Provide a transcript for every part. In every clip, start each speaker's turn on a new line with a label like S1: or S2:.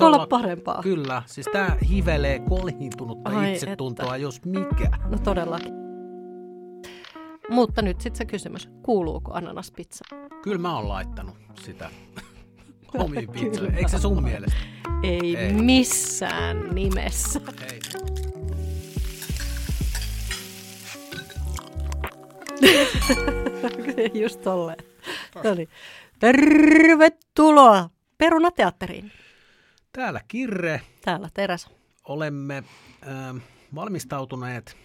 S1: Voiko olla parempaa?
S2: Kyllä, siis tämä hivelee kolhiintunutta
S1: Ai
S2: itsetuntoa,
S1: että.
S2: jos mikä.
S1: No todellakin. Mutta nyt sitten se kysymys, kuuluuko ananaspizza?
S2: Kyllä mä oon laittanut sitä omiin pizzoihin. Eikö se sun mielestä?
S1: Ei,
S2: Ei.
S1: missään nimessä.
S2: Ei.
S1: Just tolleen. No niin. Tervetuloa Perunateatteriin.
S2: Täällä Kirre
S1: Täällä Teresa.
S2: olemme äh, valmistautuneet,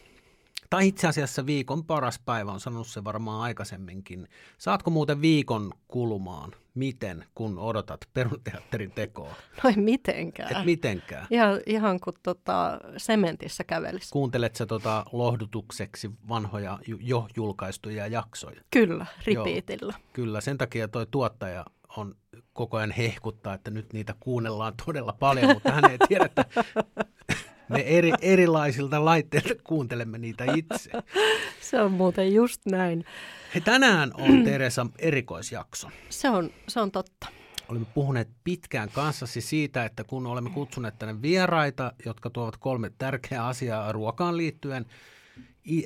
S2: tai itse asiassa viikon paras päivä, on sanonut se varmaan aikaisemminkin. Saatko muuten viikon kulumaan, miten, kun odotat perunateatterin tekoa?
S1: No ei mitenkään.
S2: Et mitenkään.
S1: Ihan, ihan kuin tota, sementissä kävelisi.
S2: Kuuntelet sä tota lohdutukseksi vanhoja jo julkaistuja jaksoja?
S1: Kyllä, ripiitillä.
S2: Kyllä, sen takia toi tuottaja on koko ajan hehkuttaa, että nyt niitä kuunnellaan todella paljon, mutta hän ei tiedä, että me eri, erilaisilta laitteilta kuuntelemme niitä itse.
S1: Se on muuten just näin.
S2: He, tänään on Teresa erikoisjakso.
S1: Se on, se on totta.
S2: Olemme puhuneet pitkään kanssasi siitä, että kun olemme kutsuneet tänne vieraita, jotka tuovat kolme tärkeää asiaa ruokaan liittyen,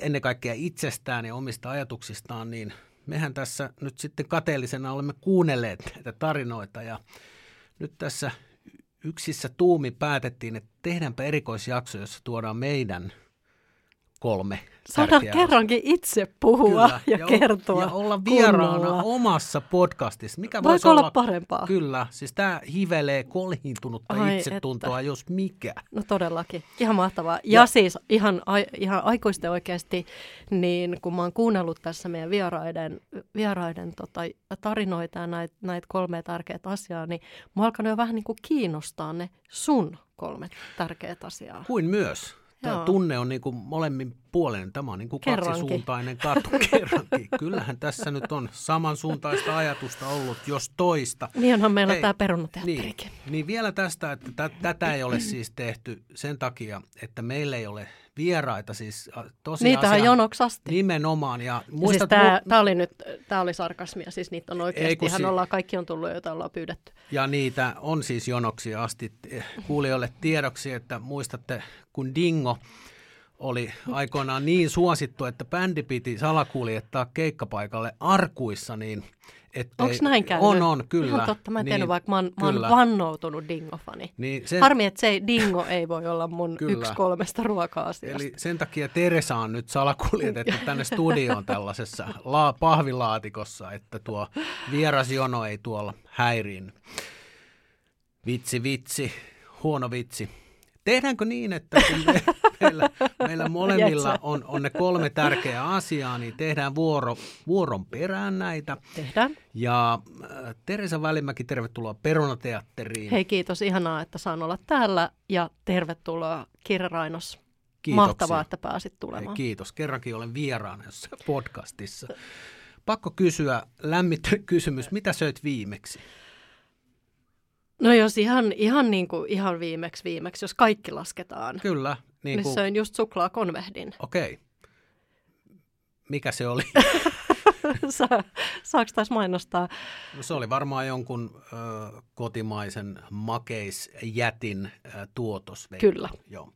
S2: ennen kaikkea itsestään ja omista ajatuksistaan, niin mehän tässä nyt sitten kateellisena olemme kuunnelleet näitä tarinoita ja nyt tässä yksissä tuumi päätettiin, että tehdäänpä erikoisjakso, jossa tuodaan meidän kolme
S1: Saadaan
S2: tärkeää
S1: kerrankin itse puhua
S2: Kyllä,
S1: ja,
S2: o-
S1: kertoa
S2: Ja olla vieraana
S1: kunnolla.
S2: omassa podcastissa. Mikä
S1: Voiko
S2: voisi
S1: olla
S2: olla
S1: parempaa?
S2: Kyllä, siis tämä hivelee kolhiintunutta
S1: Ai
S2: itsetuntoa, jos mikä.
S1: No todellakin, ihan mahtavaa. Ja, ja siis ihan, ihan aikuisten oikeasti, niin kun mä oon kuunnellut tässä meidän vieraiden, vieraiden tota, tarinoita ja näitä näit kolme tärkeää asiaa, niin mä alkanut jo vähän niin kuin kiinnostaa ne sun kolme tärkeää asiaa.
S2: Kuin myös. Tämä
S1: Joo.
S2: tunne on niin kuin molemmin puolen. Tämä on niin kuin
S1: Kerrankin.
S2: kaksisuuntainen katu kerrankin. Kyllähän tässä nyt on samansuuntaista ajatusta ollut, jos toista.
S1: Niin onhan meillä
S2: Hei,
S1: tämä
S2: Niin,
S1: perunateatterikin.
S2: niin vielä tästä, että tä, tätä ei ole siis tehty sen takia, että meillä ei ole vieraita. Siis a, tosiasia,
S1: Niitä on jonoksi asti.
S2: Nimenomaan. Ja
S1: siis
S2: muistat,
S1: tämä,
S2: mu-
S1: tämä oli nyt, tämä oli sarkasmia, siis niitä on oikeasti, ihan
S2: si-
S1: ollaan, kaikki on tullut, joita ollaan pyydetty.
S2: Ja niitä on siis jonoksi asti kuulijoille tiedoksi, että muistatte, kun Dingo oli aikoinaan niin suosittu, että bändi piti salakuljettaa keikkapaikalle arkuissa, niin ettei...
S1: Onko näin käynyt?
S2: On, on, kyllä.
S1: Ihan totta, mä en
S2: niin,
S1: tiennyt, vaikka mä oon, mä oon vannoutunut Dingo-fani.
S2: Niin sen,
S1: Harmi, että se Dingo ei voi olla mun
S2: Kyllä.
S1: yksi kolmesta ruoka-asiasta.
S2: Eli sen takia Teresa on nyt salakuljetettu tänne studioon tällaisessa la- pahvilaatikossa, että tuo vieras jono ei tuolla häiriin. Vitsi, vitsi, huono vitsi. Tehdäänkö niin, että kun me, meillä, meillä molemmilla on, on ne kolme tärkeää asiaa, niin tehdään vuoro, vuoron perään näitä.
S1: Tehdään.
S2: Ja äh, Teresa Välimäki, tervetuloa Perunateatteriin.
S1: Hei kiitos, ihanaa, että saan olla täällä ja tervetuloa Kirja Rainos.
S2: Kiitoksia.
S1: Mahtavaa, että pääsit
S2: Hei,
S1: tulemaan.
S2: kiitos. Kerrankin olen vieraana podcastissa. Pakko kysyä, lämmittänyt kysymys, mitä söit viimeksi?
S1: No jos ihan, ihan, niin kuin, ihan viimeksi viimeksi, jos kaikki lasketaan,
S2: Kyllä, niin
S1: niin
S2: kuin,
S1: söin just suklaakonvehdin.
S2: okei. Mikä se oli?
S1: Sa, saako taas mainostaa?
S2: No, se oli varmaan jonkun ö, kotimaisen makeisjätin ö, tuotos.
S1: Kyllä.
S2: Joo,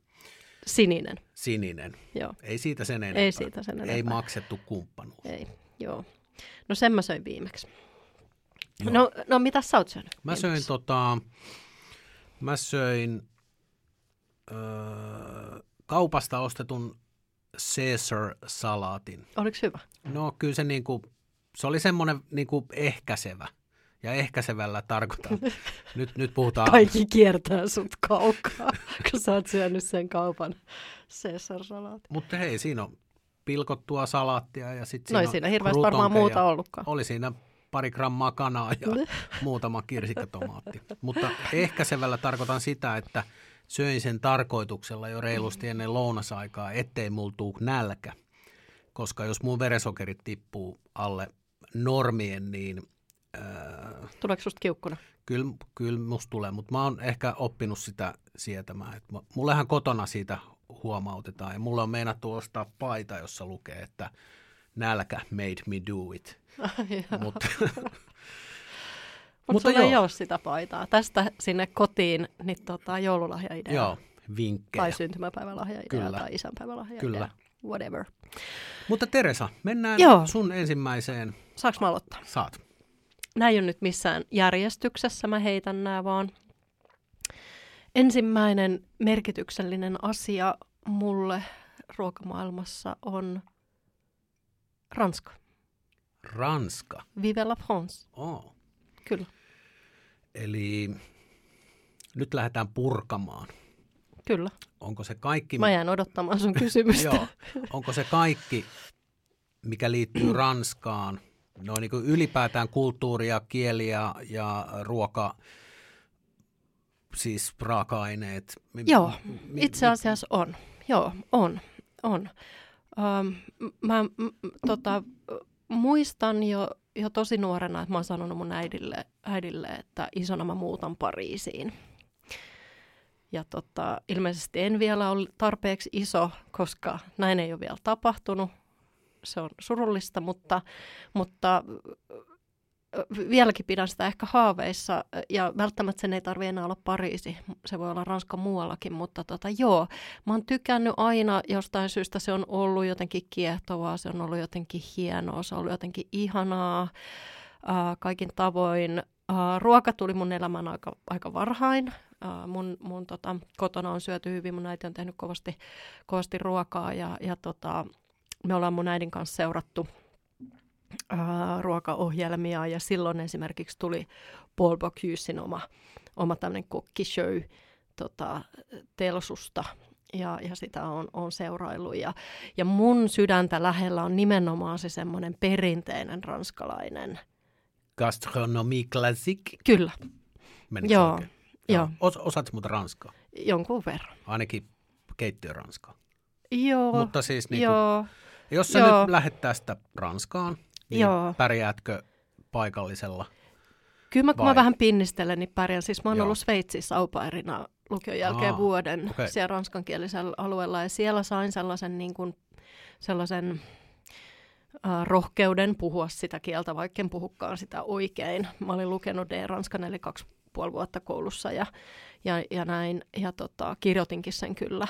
S1: Sininen.
S2: sininen.
S1: Joo,
S2: Ei siitä sen enempää.
S1: ei siitä sen enempää.
S2: Ei maksettu kumppanuus.
S1: Ei, joo. No sen mä söin viimeksi.
S2: Joo.
S1: No, no mitä sä oot syönyt?
S2: Mä söin, tota, mä söin ö, kaupasta ostetun Caesar-salaatin.
S1: Oliko hyvä?
S2: No kyllä se, niinku, se oli semmoinen niinku ehkäisevä. Ja ehkäisevällä tarkoitan. nyt, nyt puhutaan.
S1: Kaikki kiertää sut kaukaa, kun sä oot syönyt sen kaupan Caesar-salaatin.
S2: Mutta hei, siinä on pilkottua salaattia ja sitten
S1: No ei siinä hirveästi varmaan muuta ollutkaan.
S2: Oli siinä pari grammaa kanaa ja muutama kirsikkatomaatti. Mutta ehkäisevällä tarkoitan sitä, että söin sen tarkoituksella jo reilusti ennen lounasaikaa, ettei mulla tuu nälkä. Koska jos mun verensokerit tippuu alle normien, niin äh,
S1: Tuleeko susta kiukkuna?
S2: kyllä, kyllä musta tulee. Mutta mä oon ehkä oppinut sitä sietämään. Et mu- mullehan kotona siitä huomautetaan ja mulle on meinattu ostaa paita, jossa lukee, että nälkä made me do it. Mutta
S1: sulla ei ole sitä paitaa. Tästä sinne kotiin niin tota, joululahjaidea.
S2: Joo, vinkkejä.
S1: Tai syntymäpäivälahjaidea
S2: Kyllä.
S1: tai isänpäivälahjaidea.
S2: Kyllä.
S1: Whatever.
S2: Mutta Teresa, mennään
S1: Joo.
S2: sun ensimmäiseen.
S1: Saanko mä aloittaa?
S2: Saat.
S1: Nämä ei ole nyt missään järjestyksessä, mä heitän nämä vaan. Ensimmäinen merkityksellinen asia mulle ruokamaailmassa on Ranska.
S2: Ranska.
S1: Vive la France.
S2: Oh.
S1: Kyllä,
S2: Eli nyt lähdetään purkamaan.
S1: kyllä.
S2: Onko se kaikki...
S1: Mä jään odottamaan sun kysymystä.
S2: Joo. Onko se kaikki, mikä liittyy Ranskaan, no niin kuin ylipäätään kulttuuria, kieliä ja ruoka, siis raaka-aineet?
S1: Joo,
S2: mi-
S1: Itse asiassa on. Joo, on. on. Ähm, mä m- tota, muistan jo, jo tosi nuorena, että mä oon sanonut mun äidille, äidille että isona mä muutan Pariisiin. Ja tota, ilmeisesti en vielä ole tarpeeksi iso, koska näin ei ole vielä tapahtunut. Se on surullista, mutta, mutta vieläkin pidän sitä ehkä haaveissa. Ja välttämättä sen ei tarvitse enää olla Pariisi. Se voi olla Ranska muuallakin, mutta tota, joo. Mä oon tykännyt aina jostain syystä. Se on ollut jotenkin kiehtovaa, se on ollut jotenkin hienoa, se on ollut jotenkin ihanaa ää, kaikin tavoin. Ää, ruoka tuli mun elämään aika, aika varhain. Ää, mun mun tota, kotona on syöty hyvin, mun äiti on tehnyt kovasti, kovasti ruokaa ja, ja tota, me ollaan mun äidin kanssa seurattu ruokaohjelmia ja silloin esimerkiksi tuli Paul Bocuse oma, oma tämmöinen cookishow tota, Telsusta ja, ja sitä on, on seuraillut. Ja, ja mun sydäntä lähellä on nimenomaan se semmoinen perinteinen ranskalainen.
S2: Gastronomie classique.
S1: Kyllä,
S2: Menikö
S1: Joo,
S2: oikein?
S1: joo.
S2: Os, osaat muuten ranskaa?
S1: jonkun verran.
S2: Ainakin keittiöranskaa.
S1: Joo,
S2: Mutta siis niin kuin,
S1: joo,
S2: jos sä
S1: joo.
S2: nyt lähdet tästä Ranskaan, niin
S1: Joo.
S2: pärjäätkö paikallisella?
S1: Kyllä mä, kun
S2: Vai?
S1: mä vähän pinnistelen, niin pärjään. Siis mä oon
S2: Joo.
S1: ollut Sveitsissä aupairina lukion jälkeen
S2: Aa,
S1: vuoden
S2: okei.
S1: siellä ranskankielisellä alueella. Ja siellä sain sellaisen, niin kuin, sellaisen äh, rohkeuden puhua sitä kieltä, vaikka en puhukaan sitä oikein. Mä olin lukenut D-ranskan eli kaksi puoli vuotta koulussa ja, ja, ja näin. Ja tota, kirjoitinkin sen kyllä.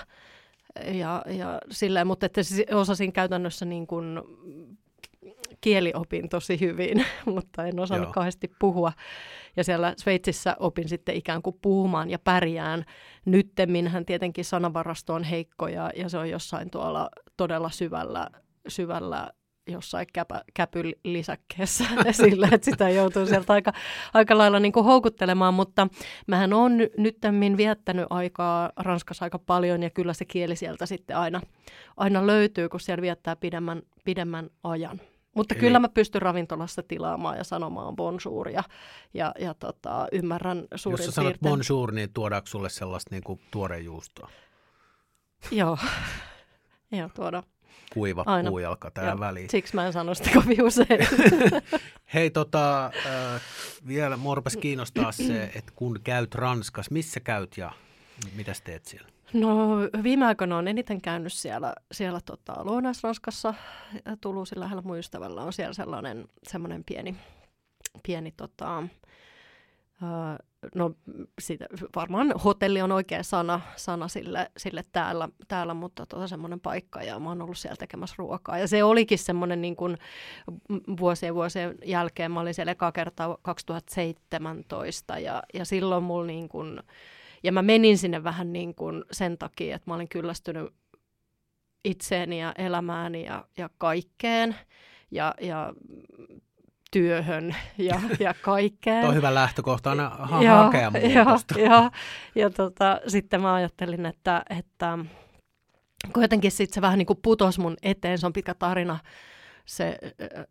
S1: Ja, ja silleen, mutta että osasin käytännössä niin kuin kieliopin tosi hyvin, mutta en osannut
S2: Joo.
S1: kauheasti puhua. Ja siellä Sveitsissä opin sitten ikään kuin puhumaan ja pärjään. Nyttemminhän tietenkin sanavarasto on heikko ja, ja se on jossain tuolla todella syvällä, syvällä jossain käpä, käpylisäkkeessä sillä, että sitä joutuu sieltä aika, aika lailla niin kuin houkuttelemaan, mutta mähän on ny- nyttemmin viettänyt aikaa Ranskassa aika paljon ja kyllä se kieli sieltä sitten aina, aina löytyy, kun siellä viettää pidemmän, pidemmän ajan. Mutta
S2: Eli-
S1: kyllä mä pystyn ravintolassa tilaamaan ja sanomaan bonjour ja, ja, ja tota, ymmärrän suurin
S2: Jos sä sanot
S1: piirtein.
S2: bonjour, niin tuodaanko sulle sellaista niin kuin tuorejuustoa?
S1: Joo, Joo tuoda.
S2: Kuiva
S1: Aina.
S2: puujalka tähän
S1: Joo.
S2: väliin.
S1: Siksi mä en sano sitä kovin usein.
S2: Hei, tota, äh, vielä morpas kiinnostaa se, että kun käyt Ranskassa, missä käyt ja mitä teet siellä?
S1: No viime aikoina on eniten käynyt siellä, siellä tota, Lounais-Ranskassa. Tuluusin lähellä mun ystävällä on siellä sellainen semmoinen pieni, pieni tota, no siitä, varmaan hotelli on oikea sana, sana sille, sille täällä, täällä, mutta tota, semmoinen paikka ja mä oon ollut siellä tekemässä ruokaa. Ja se olikin semmoinen niin kuin vuosien vuosien jälkeen, mä olin siellä kertaa 2017 ja, ja silloin mulla niin kuin, ja mä menin sinne vähän niin kuin sen takia, että mä olin kyllästynyt itseeni ja elämääni ja, ja kaikkeen ja, ja työhön ja, ja kaikkeen.
S2: Tuo on hyvä lähtökohta aina ha-
S1: Joo,
S2: hakea muutosta.
S1: Joo, joo. ja tota, sitten mä ajattelin, että, että kun jotenkin sit se vähän niin kuin putosi mun eteen, se on pitkä tarina, se,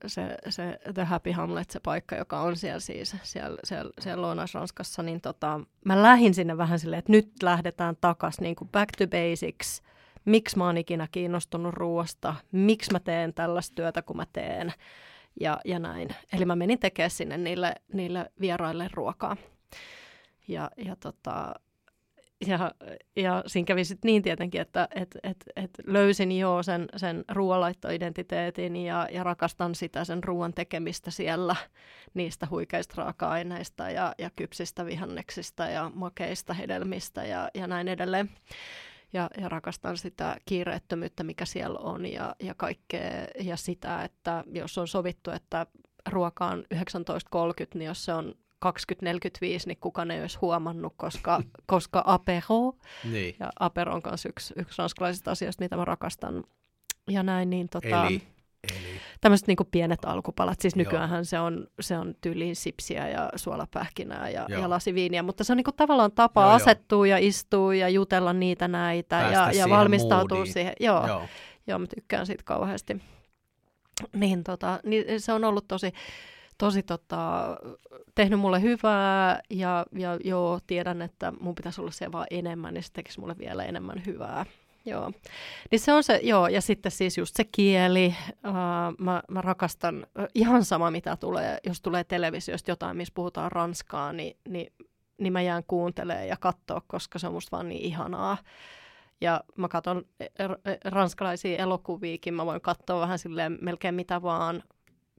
S1: se, se The Happy Hamlet, se paikka, joka on siellä siis, siellä, siellä, siellä Lounais-Ranskassa, niin tota, mä lähdin sinne vähän silleen, että nyt lähdetään takaisin niin kuin back to basics. Miksi mä oon ikinä kiinnostunut ruoasta? Miksi mä teen tällaista työtä, kun mä teen? Ja, ja näin. Eli mä menin tekemään sinne niille, niille vieraille ruokaa. Ja, ja tota, ja, ja siinä kävi sitten niin tietenkin, että et, et, et löysin jo sen, sen ruoanlaittoidentiteetin ja, ja rakastan sitä sen ruoan tekemistä siellä niistä huikeista raaka-aineista ja, ja kypsistä vihanneksista ja makeista hedelmistä ja, ja näin edelleen. Ja, ja rakastan sitä kiireettömyyttä, mikä siellä on ja, ja kaikkea ja sitä, että jos on sovittu, että ruoka on 19.30, niin jos se on 2045, niin kukaan ei olisi huomannut, koska, koska apero, niin. ja apero on myös yksi, yksi ranskalaisista asioista, mitä mä rakastan, ja näin, niin tota,
S2: Eli, eli.
S1: tämmöiset niin pienet alkupalat, siis nykyään se on, se on tyyliin sipsiä ja suolapähkinää ja, ja lasiviiniä, mutta se on niin tavallaan tapa joo, asettua jo. ja istua ja jutella niitä näitä ja, ja valmistautua moodiin. siihen. Joo, joo. joo, mä tykkään siitä kauheasti. Niin, tota, niin se on ollut tosi, tosi tota, tehnyt mulle hyvää ja, ja joo, tiedän, että mun pitäisi olla se vaan enemmän, niin se tekisi mulle vielä enemmän hyvää. Joo. Niin se on se, joo, ja sitten siis just se kieli, uh, mä, mä rakastan ihan sama mitä tulee, jos tulee televisiosta jotain, missä puhutaan ranskaa, niin, niin, niin mä jään kuuntelemaan ja katsoa, koska se on musta vaan niin ihanaa. Ja mä katson e, e, ranskalaisia elokuviakin, mä voin katsoa vähän silleen melkein mitä vaan,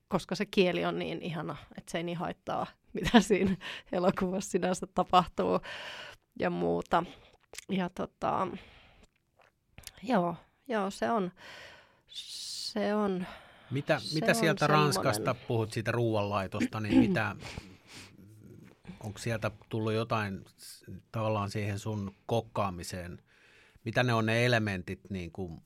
S1: koska se kieli on niin ihana, että se ei niin haittaa, mitä siinä elokuvassa sinänsä tapahtuu ja muuta. Ja tota, joo, joo, se on, se on,
S2: Mitä, se mitä on sieltä semmoinen... Ranskasta, puhut siitä ruoanlaitosta, niin mitä, onko sieltä tullut jotain tavallaan siihen sun kokkaamiseen, mitä ne on ne elementit niin kuin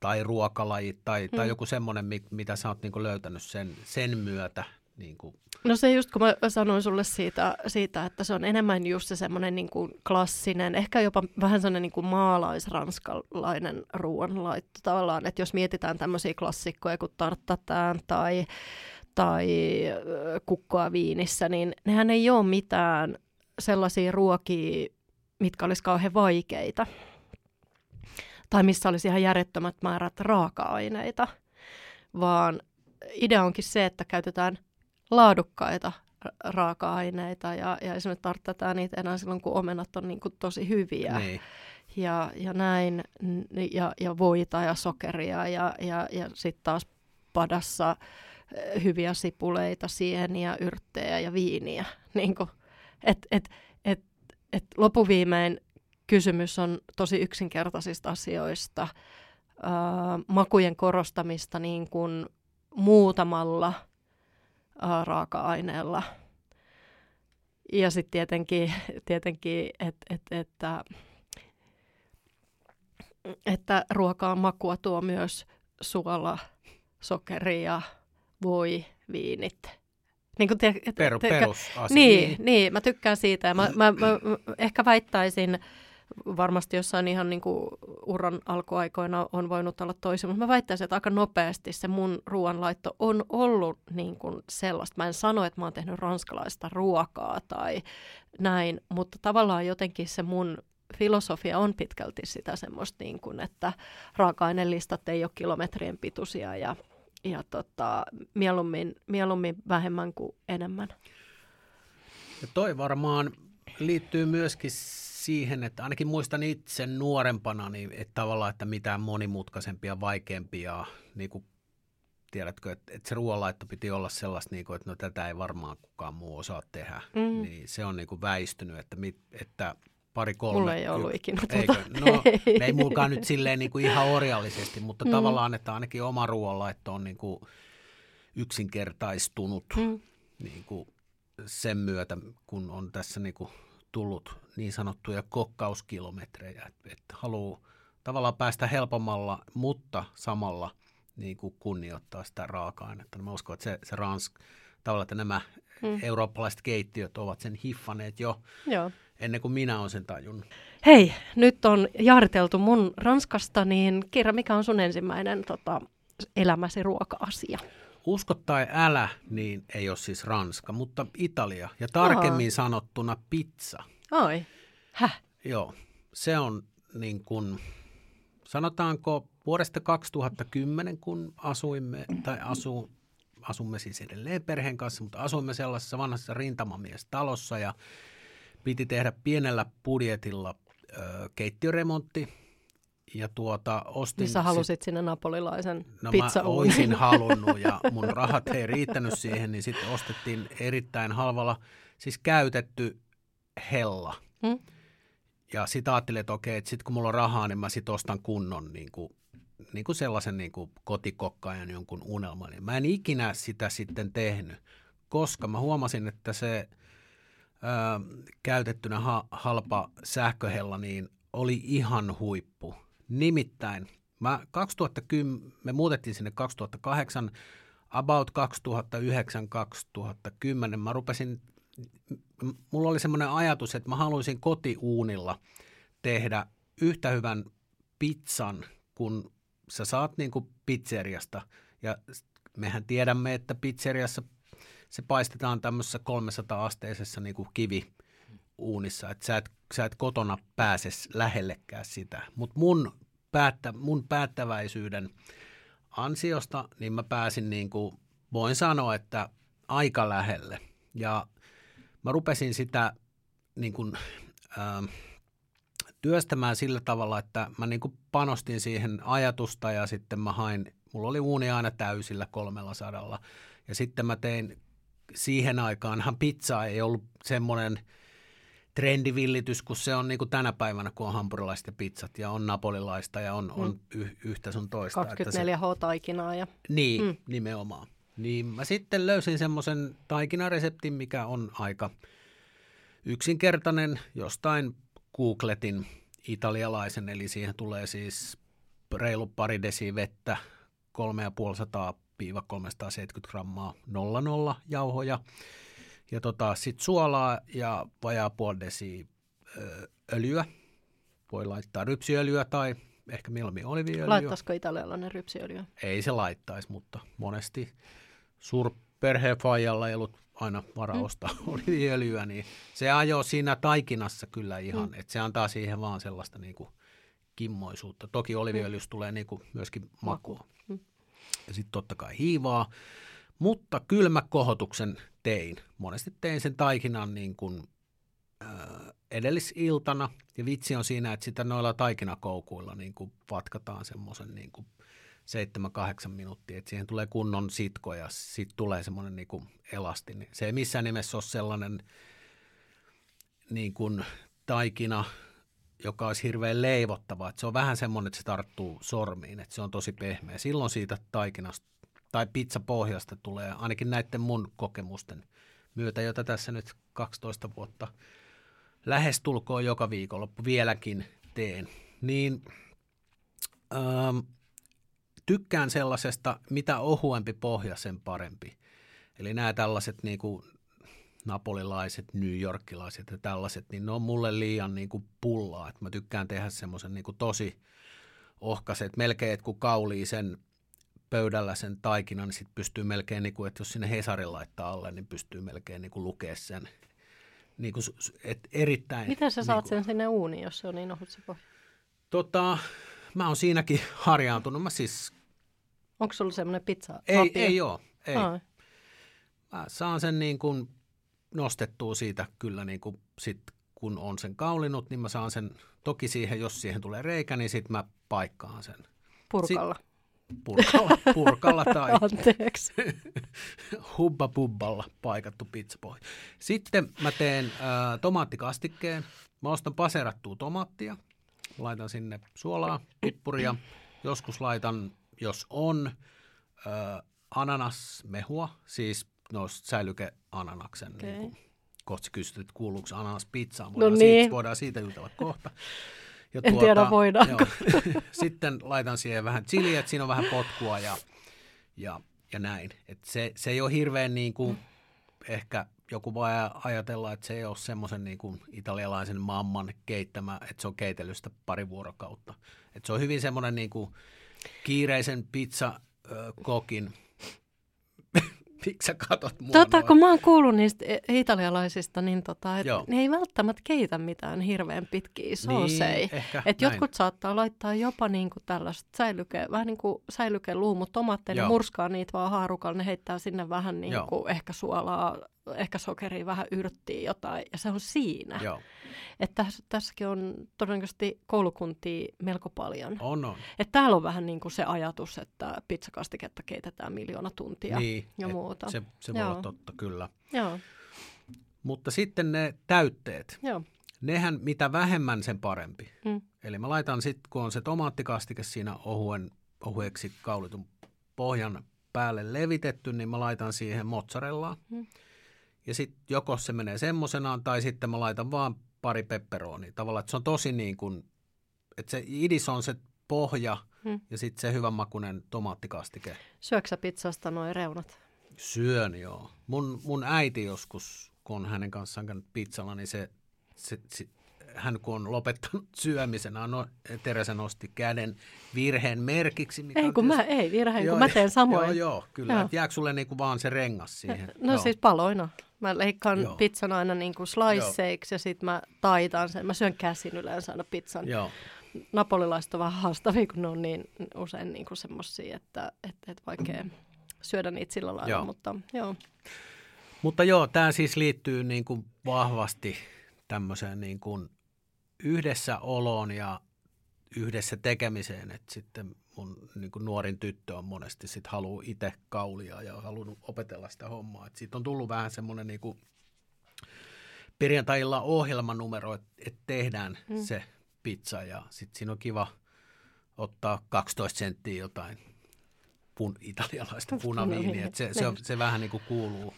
S2: tai ruokalajit tai, hmm. tai joku semmoinen, mitä sä oot niin kuin löytänyt sen, sen myötä? Niin kuin.
S1: No se just kun mä sanoin sulle siitä, siitä että se on enemmän just se semmoinen niin kuin klassinen, ehkä jopa vähän semmoinen niin kuin maalaisranskalainen ruoanlaitto tavallaan, että jos mietitään tämmöisiä klassikkoja kuin tarttatään tai, tai kukkoa viinissä, niin nehän ei ole mitään sellaisia ruokia, mitkä olisi kauhean vaikeita tai missä olisi ihan järjettömät määrät raaka-aineita, vaan idea onkin se, että käytetään laadukkaita raaka-aineita ja, ja esimerkiksi tarttetaan niitä enää silloin, kun omenat on niin kuin tosi hyviä. Niin. Ja, ja näin, ja, ja voita ja sokeria ja, ja, ja sitten taas padassa eh, hyviä sipuleita, sieniä, yrttejä ja viiniä. Niin kuin, et, et, et, et lopuviimein kysymys on tosi yksinkertaisista asioista, äh, makujen korostamista niin kuin muutamalla äh, raaka-aineella. Ja sitten tietenkin, tietenkin että et, että että ruokaan makua tuo myös suola, sokeri ja voi, viinit.
S2: Niin kuin te, per, te, perusasia.
S1: Niin, niin, niin, mä tykkään siitä. Ja mä, mä, mä, mä ehkä väittäisin, varmasti jossain ihan niin kuin uran alkuaikoina on voinut olla toisin, mutta mä väittäisin, että aika nopeasti se mun ruoanlaitto on ollut niin kuin sellaista. Mä en sano, että mä oon tehnyt ranskalaista ruokaa tai näin, mutta tavallaan jotenkin se mun filosofia on pitkälti sitä semmoista, niin kuin, että raaka-ainelistat ei ole kilometrien pituisia ja, ja tota, mieluummin, mieluummin vähemmän kuin enemmän.
S2: Ja toi varmaan liittyy myöskin siihen, että ainakin muistan itse nuorempana, niin että tavallaan, että mitään monimutkaisempia, vaikeampia, niin kuin, tiedätkö, että, että se ruoanlaitto piti olla sellaista, niin kuin, että no tätä ei varmaan kukaan muu osaa tehdä, mm. niin se on niin kuin väistynyt, että, mit, että pari kolme.
S1: Mulla ei ollut ikinä
S2: Eikö? No, ei mulkaan nyt silleen niin kuin ihan orjallisesti, mutta mm. tavallaan, että ainakin oma ruoanlaitto on niin kuin yksinkertaistunut mm. niin kuin sen myötä, kun on tässä niin kuin tullut niin sanottuja kokkauskilometrejä, että, haluaa tavallaan päästä helpommalla, mutta samalla niin kuin kunnioittaa sitä raaka-ainetta. Mä uskon, että se, se ransk, tavallaan, että nämä hmm. eurooppalaiset keittiöt ovat sen hiffaneet jo Joo. ennen kuin minä olen sen tajunnut.
S1: Hei, nyt on jaariteltu mun Ranskasta, niin Kirja, mikä on sun ensimmäinen tota, elämäsi ruoka-asia?
S2: Usko tai älä, niin ei ole siis Ranska, mutta Italia. Ja tarkemmin Oho. sanottuna pizza.
S1: Oi, häh?
S2: Joo, se on niin kuin, sanotaanko vuodesta 2010, kun asuimme, tai asu, asumme siis edelleen perheen kanssa, mutta asuimme sellaisessa vanhassa rintamamiestalossa ja piti tehdä pienellä budjetilla ö, keittiöremontti. Ja tuota, ostin...
S1: Niin sä halusit sit, sinne napolilaisen
S2: No
S1: pizza
S2: mä olisin halunnut ja mun rahat ei riittänyt siihen, niin sitten ostettiin erittäin halvalla, siis käytetty hella.
S1: Hmm?
S2: Ja sitten ajattelin, että okei, että sitten kun mulla on rahaa, niin mä sitten ostan kunnon niin kuin, niin kuin sellaisen niin kuin kotikokkaajan jonkun unelman. Mä en ikinä sitä sitten tehnyt, koska mä huomasin, että se ö, käytettynä ha, halpa sähköhella niin oli ihan huippu. Nimittäin mä 2010, me muutettiin sinne 2008, about 2009-2010 mä rupesin, mulla oli semmoinen ajatus, että mä haluaisin kotiuunilla tehdä yhtä hyvän pizzan, kun sä saat niin kuin pizzeriasta. Ja mehän tiedämme, että pizzeriassa se paistetaan tämmöisessä 300-asteisessa niin kuin kiviuunissa, että sä et, sä et kotona pääse lähellekään sitä. Mutta mun, päättä, mun päättäväisyyden ansiosta, niin mä pääsin niin kuin, voin sanoa, että aika lähelle. Ja mä rupesin sitä niin kuin, äh, työstämään sillä tavalla, että mä niin kuin panostin siihen ajatusta ja sitten mä hain, mulla oli uuni aina täysillä kolmella sadalla. Ja sitten mä tein, siihen aikaanhan pizza ei ollut semmoinen trendivillitys, kun se on niin kuin tänä päivänä, kun on hampurilaiset ja pizzat ja on napolilaista ja on, on y- yhtä sun toista. että se-
S1: 24H-taikinaa ja
S2: niin,
S1: Mm.
S2: mm. nimenomaan. Niin mä sitten löysin semmoisen taikinareseptin, mikä on aika yksinkertainen. Jostain googletin italialaisen, eli siihen tulee siis reilu pari desi vettä, 350-370 grammaa 00 jauhoja. Ja tota, sitten suolaa ja vajaa puoli desi öljyä. Voi laittaa rypsiöljyä tai ehkä mieluummin oliviöljyä.
S1: laittaisiko italialainen rypsiöljyä?
S2: Ei se laittaisi, mutta monesti suurperheen faijalla ei ollut aina varaa
S1: Mm.
S2: ostaa oliviöljyä, niin se ajoi siinä taikinassa kyllä ihan,
S1: Mm.
S2: että se antaa siihen vaan sellaista niin kuin kimmoisuutta. Toki oliviöljystä tulee niin kuin myöskin makua.
S1: Mm.
S2: Ja sitten totta kai hiivaa, mutta kylmäkohotuksen tein. Monesti tein sen taikinan niin kuin, äh, edellisiltana, ja vitsi on siinä, että sitä noilla taikinakoukuilla niin kuin vatkataan semmoisen niin kuin 7-8 minuuttia, että siihen tulee kunnon sitko ja sitten tulee semmoinen niin kuin elastinen. Se ei missään nimessä ole sellainen niin kuin taikina, joka olisi hirveän leivottava. Se on vähän semmoinen, että se tarttuu sormiin, että se on tosi pehmeä. Silloin siitä taikinasta tai pizzapohjasta tulee, ainakin näiden mun kokemusten myötä, jota tässä nyt 12 vuotta lähestulkoon joka viikonloppu vieläkin teen, niin ähm, tykkään sellaisesta, mitä ohuempi pohja, sen parempi. Eli nämä tällaiset niin kuin napolilaiset, New Yorkilaiset ja tällaiset, niin ne on mulle liian niin kuin pullaa. Että mä tykkään tehdä semmoisen niin kuin tosi ohkaisen, että melkein, kun kaulii sen pöydällä sen taikinan, niin sitten pystyy melkein, niin kuin, että jos sinne Hesarin laittaa alle, niin pystyy melkein niin kuin lukea sen. Niin kuin, että erittäin...
S1: Miten sä saat
S2: niin
S1: sen sinne uuniin, jos se on niin ohut se pohja?
S2: Tota, mä oon siinäkin harjaantunut. Mä siis,
S1: Onko sulla semmoinen pizza
S2: ei, ei oo, ei.
S1: Ai.
S2: Mä saan sen niin kuin nostettua siitä kyllä niin kuin sit, kun on sen kaulinut, niin mä saan sen, toki siihen, jos siihen tulee reikä, niin sit mä paikkaan sen
S1: Purkalla.
S2: Purkalla, purkalla tai
S1: Anteeksi.
S2: hubba bubballa paikattu pizzapohja. Sitten mä teen äh, tomaattikastikkeen. Mä ostan paserattua tomaattia. Laitan sinne suolaa, pippuria. Joskus laitan, jos on, äh, ananasmehua, siis noista säilykeananaksen.
S1: Okei.
S2: Niin kuin, kohta kysyt, että kuuluuko ananas pizzaan.
S1: No
S2: Voidaan,
S1: niin.
S2: siitä, voidaan siitä jutella kohta. Ja
S1: En tiedä, voidaanko.
S2: joo. Sitten laitan siihen vähän chiliä, että siinä on vähän potkua ja, ja, ja näin. Et se, se ei ole hirveän niin kuin, ehkä joku voi ajatella, että se ei ole semmoisen niin kuin italialaisen mamman keittämä, että se on keitelystä pari vuorokautta. Et se on hyvin semmoinen niin kuin kiireisen pizza ö, kokin Miksi sä katot mua
S1: Tota,
S2: noin?
S1: kun mä oon kuullut niistä italialaisista, niin tota, et
S2: Joo.
S1: ne ei välttämättä keitä mitään hirveän pitkiä soosei.
S2: Niin, ehkä
S1: Et
S2: näin.
S1: jotkut saattaa laittaa jopa niinku tällaista säilyke, vähän niin kuin säilykeluumut
S2: Joo.
S1: murskaa niitä vaan haarukalla, ne heittää sinne vähän niin
S2: Joo.
S1: kuin ehkä suolaa, ehkä sokeria, vähän yrttiä jotain, ja se on siinä.
S2: Joo,
S1: Että tässä, tässäkin on todennäköisesti koulukuntia melko paljon.
S2: on on.
S1: Että täällä on vähän niin kuin se ajatus, että pizzakastiketta keitetään miljoona tuntia
S2: Niin,
S1: ja muuta.
S2: Se, se voi
S1: Joo.
S2: olla totta, kyllä.
S1: Joo,
S2: Mutta sitten ne täytteet.
S1: joo.
S2: Nehän mitä vähemmän sen parempi.
S1: Mm.
S2: Eli mä laitan sitten, kun on se tomaattikastike siinä ohuen, ohueksi kaulitun pohjan päälle levitetty, niin mä laitan siihen mozzarellaa.
S1: Mm.
S2: Ja sitten joko se menee semmoisenaan, tai sitten mä laitan vaan pari pepperonia. Tavallaan, että se on tosi niin kuin, että se idis on se pohja
S1: Mm.
S2: ja sitten se hyvänmakuinen tomaattikastike.
S1: Syöksä pizzasta noin reunat?
S2: Syön joo. Mun, mun äiti joskus, kun on hänen kanssaan käynyt pizzalla, niin se, se, se hän kun on lopettanut syömisen, no, Teresa nosti käden virheen merkiksi. Mikä
S1: Ei kun mä, ei virhe,
S2: Joo,
S1: kun mä teen samoin.
S2: Joo, joo kyllä.
S1: Joo.
S2: Jääkö sulle niinku vaan se rengas siihen?
S1: No
S2: joo.
S1: siis paloina. Mä leikkaan
S2: Joo.
S1: pizzan aina niin kuin sliceiksi ja sitten mä taitan sen. Mä syön käsin yleensä aina pizzan.
S2: Joo,
S1: Napolilaiset on vähän haastavia, kun ne on niin usein niin kuin semmosia, että, että, että vaikea syödä niitä sillä lailla.
S2: Joo.
S1: Mutta joo,
S2: mutta joo, tämä siis liittyy niin kuin vahvasti tämmöiseen niin kuin yhdessäoloon ja yhdessä tekemiseen, että sitten mun niin kuin nuorin tyttö on monesti sit haluaa itse kaulia ja on halunnut opetella sitä hommaa. Et siitä on tullut vähän semmoinen niin kuin perjantailla ohjelmanumero, että et tehdään
S1: Mm.
S2: se pizza ja sitten siinä on kiva ottaa 12 senttiä jotain pun, italialaista punaviiniä. Et se, se,
S1: niin.
S2: se vähän niin kuin kuuluu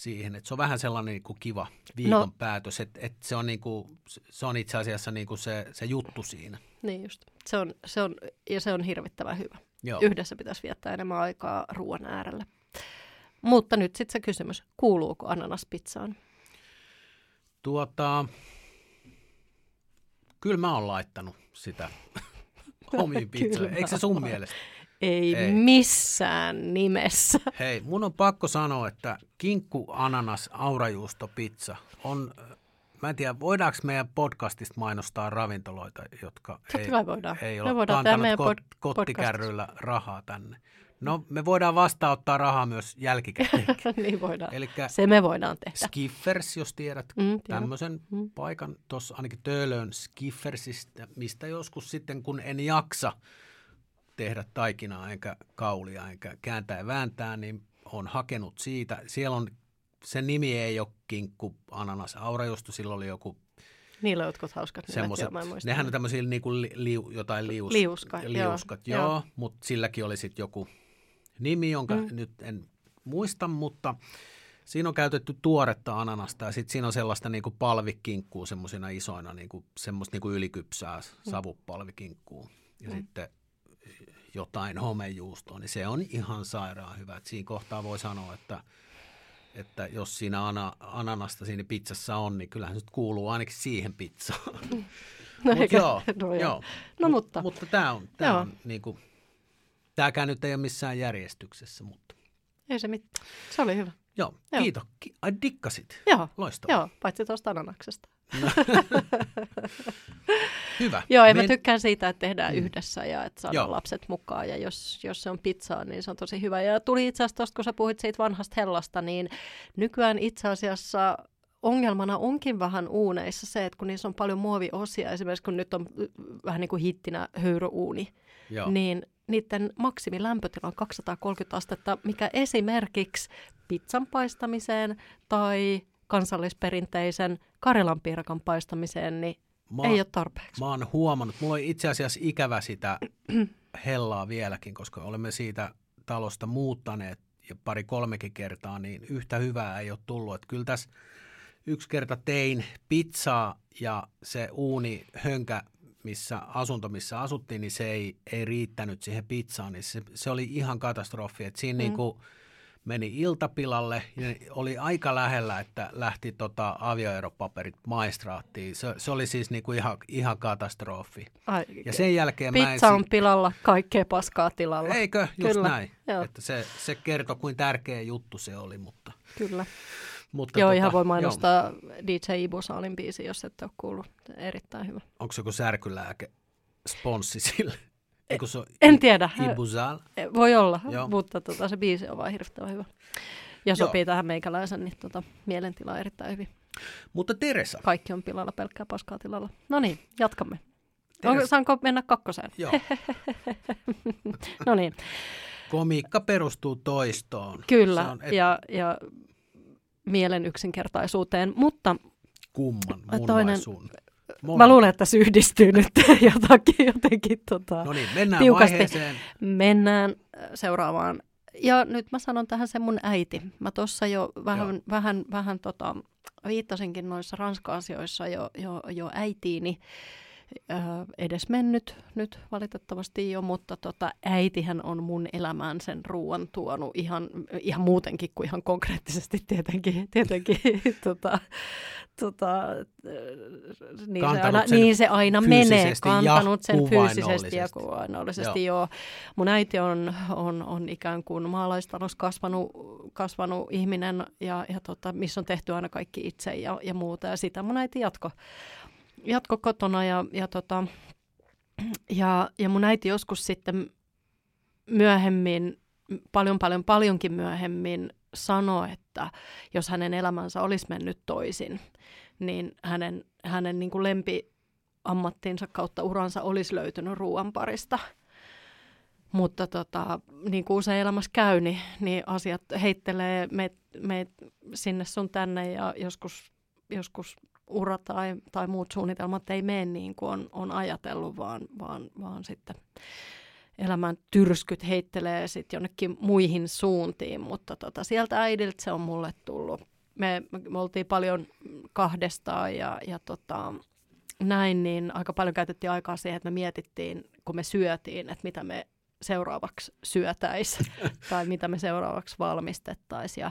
S2: siihen, että se on vähän sellainen niin kuin kiva viikon
S1: No.
S2: no. päätös, että, että se, on niin kuin, se on itse asiassa niin kuin se, se juttu siinä.
S1: niin just. Se on, se on, ja se on hirvittävän hyvä.
S2: Joo.
S1: Yhdessä pitäisi viettää enemmän aikaa ruoan äärellä. Mutta nyt sitten se kysymys, kuuluuko ananas pizzaan?
S2: Tuota, kyllä mä oon laittanut sitä omiin pizzoihin. Eikö se sun mielestä?
S1: Ei,
S2: Ei.
S1: missään nimessä.
S2: Hei, mun on pakko sanoa, että kinkku, ananas, aurajuusto, pizza on, mä en tiedä, voidaanko meidän podcastista mainostaa ravintoloita, jotka
S1: Totta
S2: ei,
S1: voidaan.
S2: ei
S1: Me
S2: ole
S1: voidaan meidän
S2: kot,
S1: pod-
S2: kottikärryillä rahaa tänne. No, me voidaan vastaanottaa rahaa myös jälkikäteen.
S1: niin voidaan.
S2: Eli
S1: Se me voidaan tehdä.
S2: Skiffers, jos tiedät
S1: Mm,
S2: tämmöisen
S1: Mm.
S2: paikan, tuossa ainakin Töölön Skiffersistä, mistä joskus sitten, kun en jaksa tehdä taikinaa enkä kaulia enkä kääntää ja vääntää, niin on hakenut siitä. Siellä on, sen nimi ei ole kinkku, ananas, aurajuusto, sillä oli joku
S1: Niillä on jotkut hauskat nimet, en muista.
S2: nehän on tämmöisiä niin kuin li, liu, jotain lius,
S1: Liuska, joo,
S2: liuskat, joo,
S1: joo.
S2: joo mutta silläkin oli sitten joku nimi, jonka
S1: Mm.
S2: mm. nyt en muista, mutta siinä on käytetty tuoretta ananasta ja sitten siinä on sellaista niin kuin palvikinkkuu semmoisina isoina, niin kuin, semmoista niin kuin ylikypsää savupalvikinkkuu ja
S1: Mm.
S2: sitten jotain homejuustoa, niin se on ihan sairaan hyvä. Et siinä kohtaa voi sanoa, että että jos siinä ana, ananasta siinä pizzassa on, niin kyllähän se nyt kuuluu ainakin siihen pizzaan.
S1: No,
S2: Mut
S1: eikä-
S2: joo,
S1: no, joo.
S2: joo.
S1: No
S2: Mut-
S1: mutta,
S2: Mutta tämä on, tää
S1: Joo.
S2: on niinku, tämäkään nyt ei ole missään järjestyksessä, mutta
S1: ei se mitään. Se oli hyvä.
S2: joo,
S1: Joo.
S2: kiitos. Ki- ai dikkasit.
S1: Joo,
S2: Loistavaa.
S1: joo paitsi tuosta ananaksesta.
S2: Hyvä.
S1: Joo, ja mä
S2: Men-
S1: tykkään siitä, että tehdään
S2: Mm.
S1: yhdessä ja että saadaan
S2: Joo.
S1: lapset mukaan. Ja jos, jos se on pizzaa, niin se on tosi hyvä. Ja tuli itse asiassa tuosta, kun sä puhuit siitä vanhasta hellasta, niin nykyään itse asiassa ongelmana onkin vähän uuneissa se, että kun niissä on paljon muoviosia, esimerkiksi kun nyt on äh, vähän niin kuin hittinä höyryuuni,
S2: Joo.
S1: niin niiden maksimilämpötila on 230 astetta, mikä esimerkiksi pizzan paistamiseen tai kansallisperinteisen Karjalan piirakan paistamiseen, niin
S2: Mä,
S1: ei ole tarpeeksi.
S2: mä oon huomannut, mulla on itse asiassa ikävä sitä hellaa vieläkin, koska olemme siitä talosta muuttaneet ja pari kolmekin kertaa, niin yhtä hyvää ei ole tullut. Että kyllä tässä yksi kerta tein pizzaa ja se uuni hönkä, missä asunto, missä asuttiin, niin se ei, ei riittänyt siihen pizzaan, niin se, se oli ihan katastrofi. Et siinä
S1: Mm.
S2: mm. niinku, meni iltapilalle ja oli aika lähellä, että lähti tota avioeropaperit maistraattiin. Se, se oli siis niinku ihan, ihan katastrofi.
S1: Ai,
S2: Ja sen jälkeen mä en...
S1: Pizza on pilalla, kaikkea paskaa tilalla.
S2: Eikö? Just
S1: Kyllä,
S2: näin.
S1: joo.
S2: Että se, se kertoi, kuin tärkeä juttu se oli, mutta...
S1: Kyllä.
S2: mutta
S1: Joo,
S2: tota,
S1: ihan voi
S2: joo.
S1: mainostaa DJ Ibusaalin biisi, jos ette ole kuullut. Erittäin hyvä.
S2: Onko se joku särkylääke sponssi sille? Eikö se on
S1: En tiedä.
S2: Ibuzal?
S1: Voi olla,
S2: Joo.
S1: mutta tota, se biisi on vaan hirvittävän hyvä. Ja sopii tähän meikäläisen niin, tota, mielentilaan erittäin hyvin.
S2: Mutta Teresa,
S1: Kaikki on pilalla, pelkkää paskaa tilalla. No niin, jatkamme.
S2: Teres-
S1: Onko, saanko mennä kakkoseen?
S2: joo,
S1: No niin,
S2: komiikka perustuu toistoon.
S1: kyllä.
S2: Se on, et
S1: ja, ja mielen yksinkertaisuuteen, mutta
S2: kumman, mun
S1: toinen-
S2: vai sun?
S1: Mä luulen, että se yhdistyy nyt jotakin, jotenkin tota,
S2: No niin, mennään
S1: tiukasti.
S2: vaiheeseen.
S1: Mennään äh, seuraavaan. Ja nyt mä sanon tähän sen mun äiti. Mä tuossa jo vähän,
S2: Joo.
S1: vähän, vähän tota, viittasinkin noissa ranska-asioissa jo, jo, jo äitiini. Äh, edes mennyt nyt valitettavasti jo, mutta tota, äitihän on mun elämään sen ruoan tuonut ihan, ihan muutenkin kuin ihan konkreettisesti tietenkin. tietenkin tota, tota, äh, niin, se aina, niin se aina menee, kantanut sen fyysisesti ja
S2: kuvainnollisesti.
S1: kuvainnollisesti, joo. Mun äiti on, on, on ikään kuin maalaistalossa kasvanut, kasvanut ihminen, ja, ja tota, missä on tehty aina kaikki itse ja, ja muuta. Ja sitä mun äiti jatko, jatko kotona. Ja, ja, tota, ja, ja mun äiti joskus sitten myöhemmin, paljon paljon paljonkin myöhemmin sanoi, että jos hänen elämänsä olisi mennyt toisin, niin hänen, hänen niin kuin lempiammattinsa kautta uransa olisi löytynyt ruoan parista. Mutta tota, niin kuin usein elämässä käy, niin, niin asiat heittelee meitä meit sinne sun tänne ja joskus, joskus ura tai, tai muut suunnitelmat ei mene niin kuin on, on ajatellut, vaan, vaan, vaan sitten elämän tyrskyt heittelee sitten jonnekin muihin suuntiin, mutta tota, sieltä äidiltä se on mulle tullut. Me, me, oltiin paljon kahdestaan ja, ja tota, näin, niin aika paljon käytettiin aikaa siihen, että me mietittiin, kun me syötiin, että mitä me seuraavaksi syötäisiin tai mitä me seuraavaksi valmistettaisiin. Ja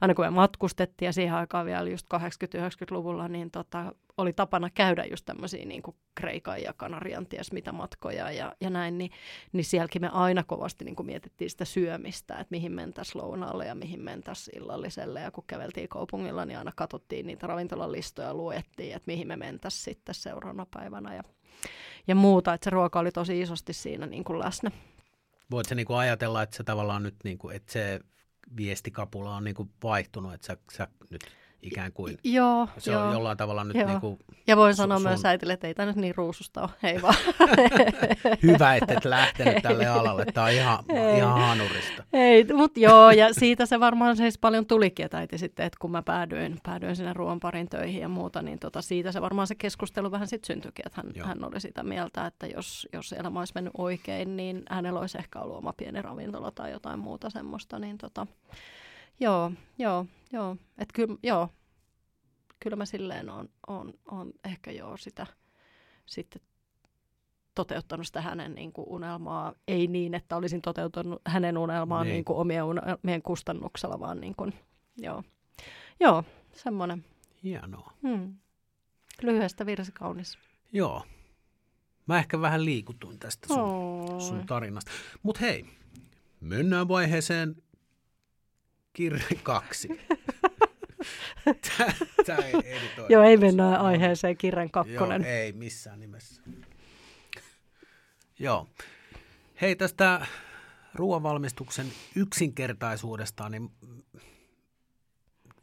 S1: aina kun me matkustettiin ja siihen aikaan vielä just 80-90-luvulla, niin tota, oli tapana käydä just tämmöisiä niin kuin Kreikan ja Kanarian ties mitä matkoja ja, ja näin, niin, niin sielläkin me aina kovasti niin kuin mietittiin sitä syömistä, että mihin mentäisiin lounaalle ja mihin mentäisiin illalliselle. Ja kun käveltiin kaupungilla, niin aina katsottiin niitä ravintolalistoja ja luettiin, että mihin me mentäisiin sitten seuraavana päivänä ja, ja muuta. Että se ruoka oli tosi isosti siinä niin kuin läsnä.
S2: Voit sä niinku ajatella, että se tavallaan nyt, niinku, että se viestikapula on niinku vaihtunut, että sä, sä nyt ikään kuin,
S1: Joo,
S2: se
S1: joo.
S2: on jollain tavalla nyt
S1: Joo.
S2: niinku
S1: Ja voin
S2: Su-
S1: sanoa
S2: sun-
S1: myös äitille, että ei tämä nyt niin ruususta ole, hei vaan.
S2: hyvä, että et lähtenyt tälle alalle. Tämä on ihan,
S1: Ei.
S2: ihan hanurista.
S1: Ei, mutta joo, ja siitä se varmaan siis paljon tulikin, että äiti sitten, että kun mä päädyin, päädyin sinne ruoan parin töihin ja muuta, niin tota, siitä se varmaan se keskustelu vähän sitten syntyikin, että hän,
S2: Joo.
S1: hän oli sitä mieltä, että jos, jos elämä olisi mennyt oikein, niin hänellä olisi ehkä ollut oma pieni ravintola tai jotain muuta semmoista, niin tota, joo, joo, joo, että kyllä, joo, kyllä mä silleen on, on, on ehkä joo sitä sitten toteuttanut sitä hänen niin kuin unelmaa. Ei niin, että olisin toteuttanut hänen unelmaa
S2: Niin.
S1: niin. kuin omien unelmien kustannuksella, vaan niin kuin, joo. Joo, semmoinen.
S2: Hienoa.
S1: Hmm. Lyhyestä virsi kaunis.
S2: Joo. Mä ehkä vähän liikutuin tästä sun,
S1: Oi.
S2: sun tarinasta. Mutta hei, mennään vaiheeseen kirja kaksi. Tää ei editoida.
S1: Joo, ei mennä aiheeseen kirjan kakkonen.
S2: Joo, ei missään nimessä. Joo. Hei, tästä ruoanvalmistuksen yksinkertaisuudesta, niin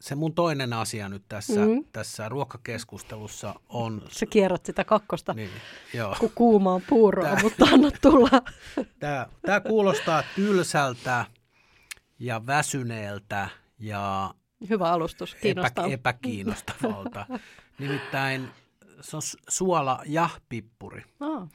S2: se mun toinen asia nyt tässä,
S1: Mm.
S2: mm. tässä ruokakeskustelussa on...
S1: Sä kierrät sitä kakkosta,
S2: Niin, joo.
S1: kun kuumaa puuroa,
S2: Tää-
S1: mutta anna tulla.
S2: Tämä, tämä kuulostaa tylsältä ja väsyneeltä ja
S1: Hyvä alustus, kiinnostaa.
S2: epä, epäkiinnostavalta. Nimittäin se on su- suola ja pippuri.
S1: Aa.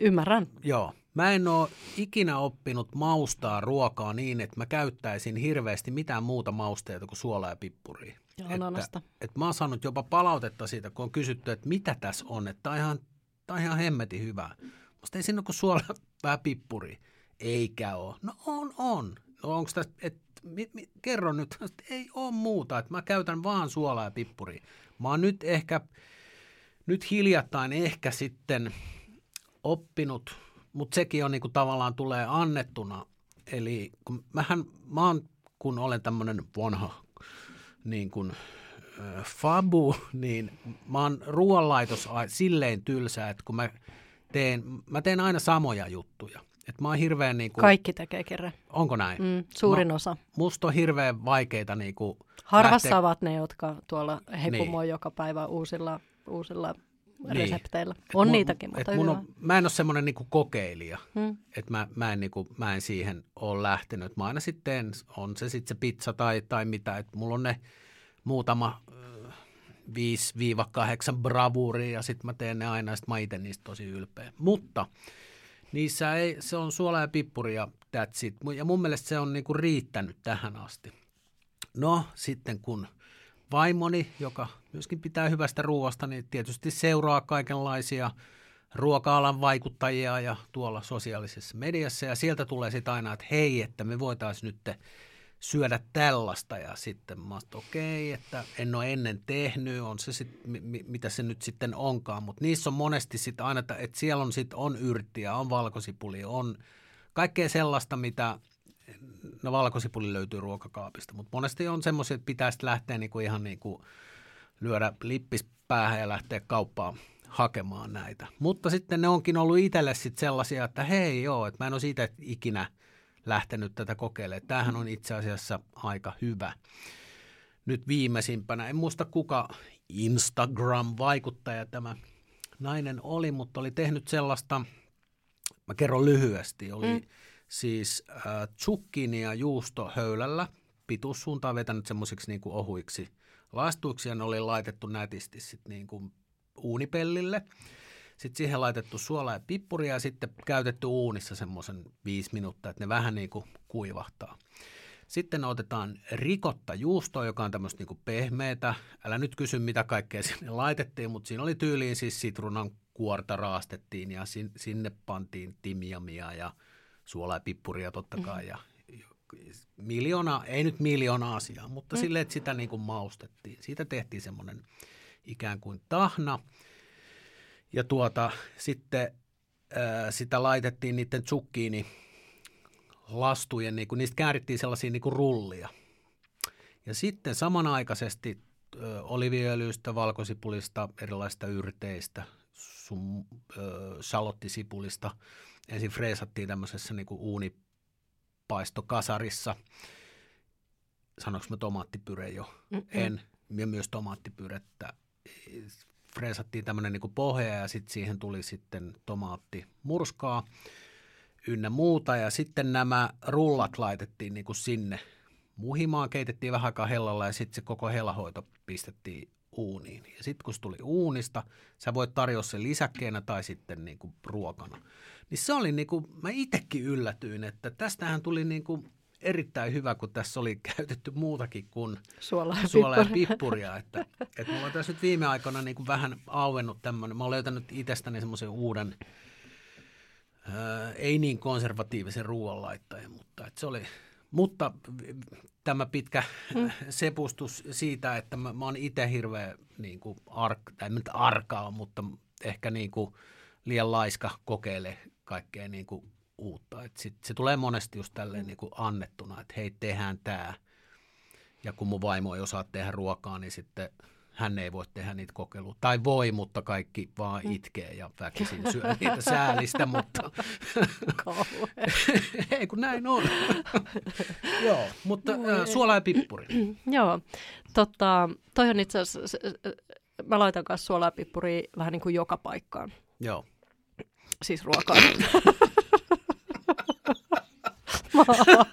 S1: Ymmärrän.
S2: Joo. Mä en ole ikinä oppinut maustaa ruokaa niin, että mä käyttäisin hirveästi mitään muuta mausteita kuin suolaa ja pippuria.
S1: Ja
S2: Että-
S1: ananasta.
S2: Et mä oon saanut jopa palautetta siitä, kun on kysytty, että mitä tässä on, että tää on ihan, tää on ihan hemmetin hyvää. Musta ei siinä ole kuin suola vähän pippuri. Eikä ole. No on, on. no onko tässä, et, mi, mi, kerro nyt, että ei ole muuta, että mä käytän vaan suolaa ja pippuria. Mä oon nyt ehkä, nyt hiljattain ehkä sitten oppinut, mutta sekin on niin kuin tavallaan tulee annettuna. Eli kun mähän, mä oon, kun olen tämmöinen vanha niin kuin, äh, fabu, niin mä oon ruoanlaitos silleen tylsä, että kun mä teen, mä teen aina samoja juttuja. Et mä oon hirveän niin kuin,
S1: Kaikki tekee kerran.
S2: Onko näin?
S1: Mm, suurin
S2: mä,
S1: osa.
S2: Musta on hirveän vaikeita niin kuin
S1: Harvassa
S2: lähteä...
S1: ovat ne, jotka tuolla hepumoi niin. joka päivä uusilla, uusilla niin. resepteillä. On mun, niitäkin, mutta
S2: mun on, Mä en ole semmoinen niin kokeilija, hmm. että mä, mä, en, niin kuin, mä en siihen ole lähtenyt. Mä aina sitten, on se sitten se pizza tai, tai mitä, että mulla on ne muutama 5-8 bravuria ja sitten mä teen ne aina ja sitten mä itse niistä tosi ylpeä. Mutta niissä ei, se on suola ja pippuri ja that's it. Ja mun mielestä se on niinku riittänyt tähän asti. No sitten kun vaimoni, joka myöskin pitää hyvästä ruoasta, niin tietysti seuraa kaikenlaisia ruoka-alan vaikuttajia ja tuolla sosiaalisessa mediassa. Ja sieltä tulee sitten aina, että hei, että me voitaisiin nyt syödä tällaista ja sitten mä okei, okay, että en ole ennen tehnyt, on se sit, mitä se nyt sitten onkaan, mutta niissä on monesti sitten aina, että siellä on sitten on yrttiä, on valkosipuli, on kaikkea sellaista, mitä no valkosipuli löytyy ruokakaapista, mutta monesti on semmoisia, että pitäisi lähteä niinku ihan niinku lyödä lippis päähän ja lähteä kauppaan hakemaan näitä. Mutta sitten ne onkin ollut itselle sitten sellaisia, että hei joo, että mä en ole siitä ikinä – lähtenyt tätä kokeilemaan. Tämähän on itse asiassa aika hyvä. Nyt viimeisimpänä, en muista kuka Instagram-vaikuttaja tämä nainen oli, mutta oli tehnyt sellaista, mä kerron lyhyesti, oli mm. siis äh, juusto höylällä, pituussuuntaan vetänyt semmoisiksi niin ohuiksi lastuiksi ja ne oli laitettu nätisti sitten niin kuin uunipellille. Sitten siihen laitettu suolaa ja pippuria ja sitten käytetty uunissa semmoisen viisi minuuttia, että ne vähän niin kuin kuivahtaa. Sitten otetaan rikotta juustoa, joka on tämmöistä niin pehmeätä. Älä nyt kysy, mitä kaikkea sinne laitettiin, mutta siinä oli tyyliin siis sitruunan kuorta raastettiin ja sinne pantiin timjamia ja suolaa ja pippuria totta kai. Ja miljoona, ei nyt miljoona asiaa, mutta mm. silleen, että sitä niin kuin maustettiin. Siitä tehtiin semmoinen ikään kuin tahna. Ja tuota, sitten ää, sitä laitettiin niiden tsukkiini lastujen, niin kuin, niistä käärittiin sellaisia niin kuin rullia. Ja sitten samanaikaisesti oliviöljystä, valkosipulista, erilaisista yrteistä, sun, ö, salottisipulista. Ensin freesattiin tämmöisessä niin kuin uunipaistokasarissa. Sanoinko mä tomaattipyre jo? Mm-hmm. En. Ja myös tomaattipyrettä freesattiin tämmöinen niin pohja ja sitten siihen tuli sitten tomaatti murskaa ynnä muuta. Ja sitten nämä rullat laitettiin niin kuin sinne muhimaan, keitettiin vähän aikaa hellalla ja sitten se koko hellahoito pistettiin uuniin. Ja sitten kun se tuli uunista, sä voit tarjota sen lisäkkeenä tai sitten niin kuin ruokana. Niin se oli niin kuin, mä itsekin yllätyin, että tästähän tuli niin kuin erittäin hyvä, kun tässä oli käytetty muutakin kuin
S1: suolaa ja,
S2: suola ja pippuria. Että, että mulla on tässä nyt viime aikoina niin kuin vähän auennut tämmöinen. Mä oon löytänyt itsestäni semmoisen uuden, ää, ei niin konservatiivisen ruoanlaittajan, mutta että se oli, mutta tämä pitkä hmm. sepustus siitä, että mä, mä oon itse hirveä niin kuin ark, tai nyt arkaa, mutta ehkä niin kuin liian laiska kokeile kaikkea niin kuin uutta. Et sit se tulee monesti just tälleen niin kuin annettuna, että hei, tehdään tämä. Ja kun mun vaimo ei osaa tehdä ruokaa, niin sitten hän ei voi tehdä niitä kokeiluja. Tai voi, mutta kaikki vaan mm. itkee ja väkisin syö niitä säälistä, mutta ei kun näin on. Joo, mutta äh, suola ja pippuri.
S1: Joo, tota, toi on itse asiassa, mä laitan kanssa suolaa ja pippuria vähän niin kuin joka paikkaan.
S2: Joo.
S1: Siis ruokaa.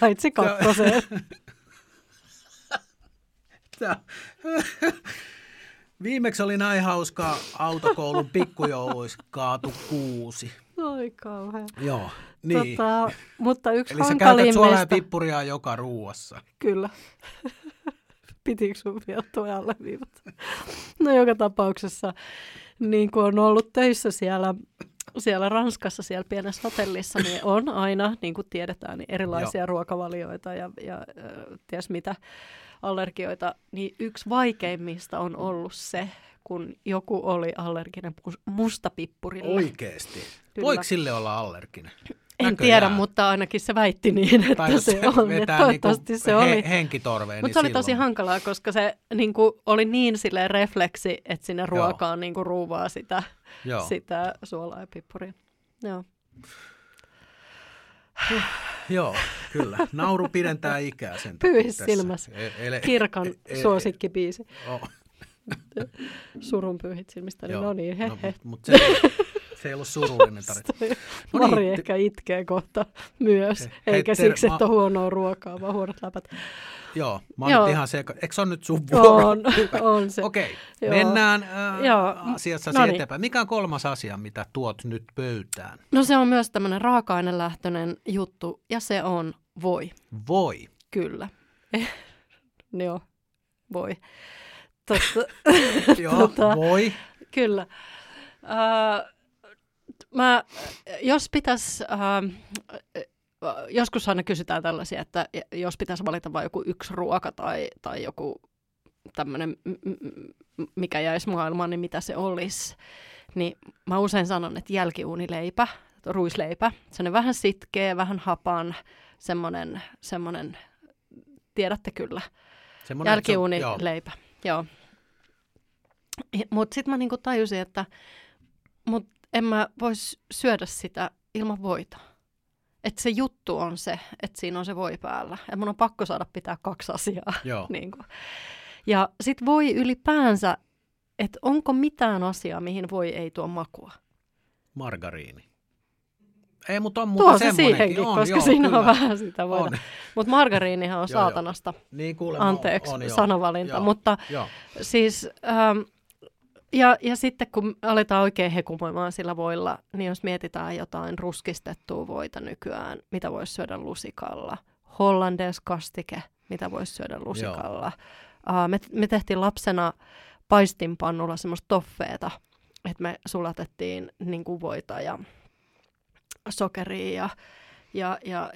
S1: Paitsi kakkoseen.
S2: Viimeksi oli näin hauskaa autokoulun pikkujouluissa kaatu kuusi.
S1: Oi kauhean.
S2: Joo, niin.
S1: Tota, mutta yksi
S2: Eli sä käytät suolaa ja pippuria joka ruuassa.
S1: Kyllä. Pitikö sun vielä tuo alleviivat? No joka tapauksessa niin kuin on ollut töissä siellä siellä Ranskassa, siellä pienessä hotellissa, niin on aina, niin kuin tiedetään, niin erilaisia
S2: Joo.
S1: ruokavalioita ja, ja äh, ties mitä allergioita. Niin yksi vaikeimmista on ollut se, kun joku oli allerginen mus- mustapippurille.
S2: Oikeesti.
S1: Kyllä.
S2: Voiko sille olla allerginen?
S1: En
S2: Näköjään.
S1: tiedä, mutta ainakin se väitti niin, että
S2: Tai jos
S1: se on. Että
S2: vetää
S1: toivottavasti
S2: niinku
S1: se oli.
S2: He, henkitorveen,
S1: Mutta
S2: niin
S1: se oli
S2: silloin.
S1: tosi hankalaa, koska se niin kuin, oli niin silleen refleksi, että sinne ruokaan niin kuin, ruuvaa sitä,
S2: Joo.
S1: sitä suolaa ja pippuria. Joo.
S2: Joo, kyllä. Nauru pidentää ikää sen.
S1: Pyyhis silmässä.
S2: E- ele-
S1: Kirkan
S2: e- e-
S1: suosikkibiisi.
S2: Oh,
S1: Surun pyyhit silmistä.
S2: joo.
S1: No niin, he,
S2: No,
S1: he.
S2: mut, mut se, se ei ollut surullinen tarina. No niin,
S1: Mari
S2: te-
S1: ehkä itkee kohta myös,
S2: Hei,
S1: eikä
S2: ter-
S1: siksi, että on huonoa ruokaa, vaan huonot läpät.
S2: Joo, mä oon ihan seka. Eikö se ole nyt sun vuoro?
S1: On, on se.
S2: Okei,
S1: Joo.
S2: mennään äh,
S1: Joo.
S2: asiassa
S1: No niin.
S2: eteenpäin. Mikä on kolmas asia, mitä tuot nyt pöytään?
S1: No se on myös tämmöinen raaka-ainelähtöinen juttu, ja se on voi.
S2: Voi.
S1: Kyllä. Joo, voi. Totta,
S2: Joo,
S1: Tota-
S2: voi.
S1: kyllä. Uh, mä, jos pitäisi, uh, joskus aina kysytään tällaisia, että jos pitäisi valita vain joku yksi ruoka tai, tai joku tämmöinen, mikä jäisi maailmaan, niin mitä se olisi. Niin mä usein sanon, että jälkiuunileipä, ruisleipä, se on vähän sitkeä, vähän hapan, semmoinen, semmoinen tiedätte kyllä,
S2: Semmoinen, että se on- joo.
S1: jälkiuunileipä. Joo. Mutta sitten mä niinku tajusin, että mut en mä vois syödä sitä ilman voita. Että se juttu on se, että siinä on se voi päällä. Ja mun on pakko saada pitää kaksi asiaa.
S2: Joo.
S1: niinku. Ja sit voi ylipäänsä, että onko mitään asiaa, mihin voi ei tuo makua.
S2: Margariini. Ei, mutta on
S1: Tuo
S2: muuta
S1: se siihenkin,
S2: on,
S1: koska
S2: joo,
S1: siinä
S2: kyllä.
S1: on vähän sitä voida.
S2: On.
S1: Mutta margariinihan on
S2: Joo, joo.
S1: saatanasta.
S2: Niin kuulemma
S1: Anteeksi
S2: on, joo.
S1: sanavalinta,
S2: Joo,
S1: mutta
S2: Joo.
S1: Siis, ähm, ja, ja sitten kun aletaan oikein hekumoimaan sillä voilla, niin jos mietitään jotain ruskistettua voita nykyään, mitä voisi syödä lusikalla, hollandes kastike, mitä voisi syödä lusikalla. Äh, me, me tehtiin lapsena paistinpannulla semmoista toffeeta, että me sulatettiin niin kuin voita ja sokeria ja, ja, ja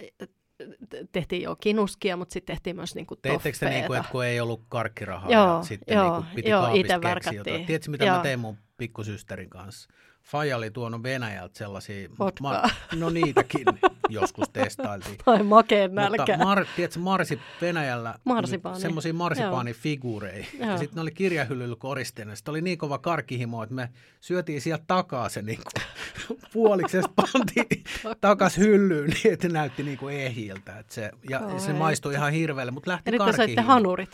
S1: tehtiin jo kinuskia, mutta sitten tehtiin myös niin kuin
S2: Teittekö te niin
S1: toffeeta.
S2: että kun ei ollut karkkirahaa
S1: Joo,
S2: ja sitten
S1: joo,
S2: niin kuin piti
S1: joo,
S2: kaapista keksiä jotain. Tiedätkö, mitä
S1: Joo.
S2: mä tein mun pikkusysterin kanssa? Faija oli tuonut Venäjältä sellaisia...
S1: Vodkaa.
S2: no niitäkin joskus testailtiin.
S1: Tai makeen nälkä.
S2: Mutta mar, tiedätkö, marsi Venäjällä
S1: Marsipaani.
S2: semmoisia marsipaanifiguureja. Ja sitten ne oli kirjahyllyllä koristeena. Sitten oli niin kova karkihimo, että me syötiin sieltä takaa se niin kuin, puoliksi ja pantiin takas hyllyyn niin, että ne näytti niin kuin ehjiltä. Että se, ja
S1: Kauheeta.
S2: se maistui ihan hirveälle, mutta lähti
S1: ja nyt te
S2: karkihimo.
S1: hanurit.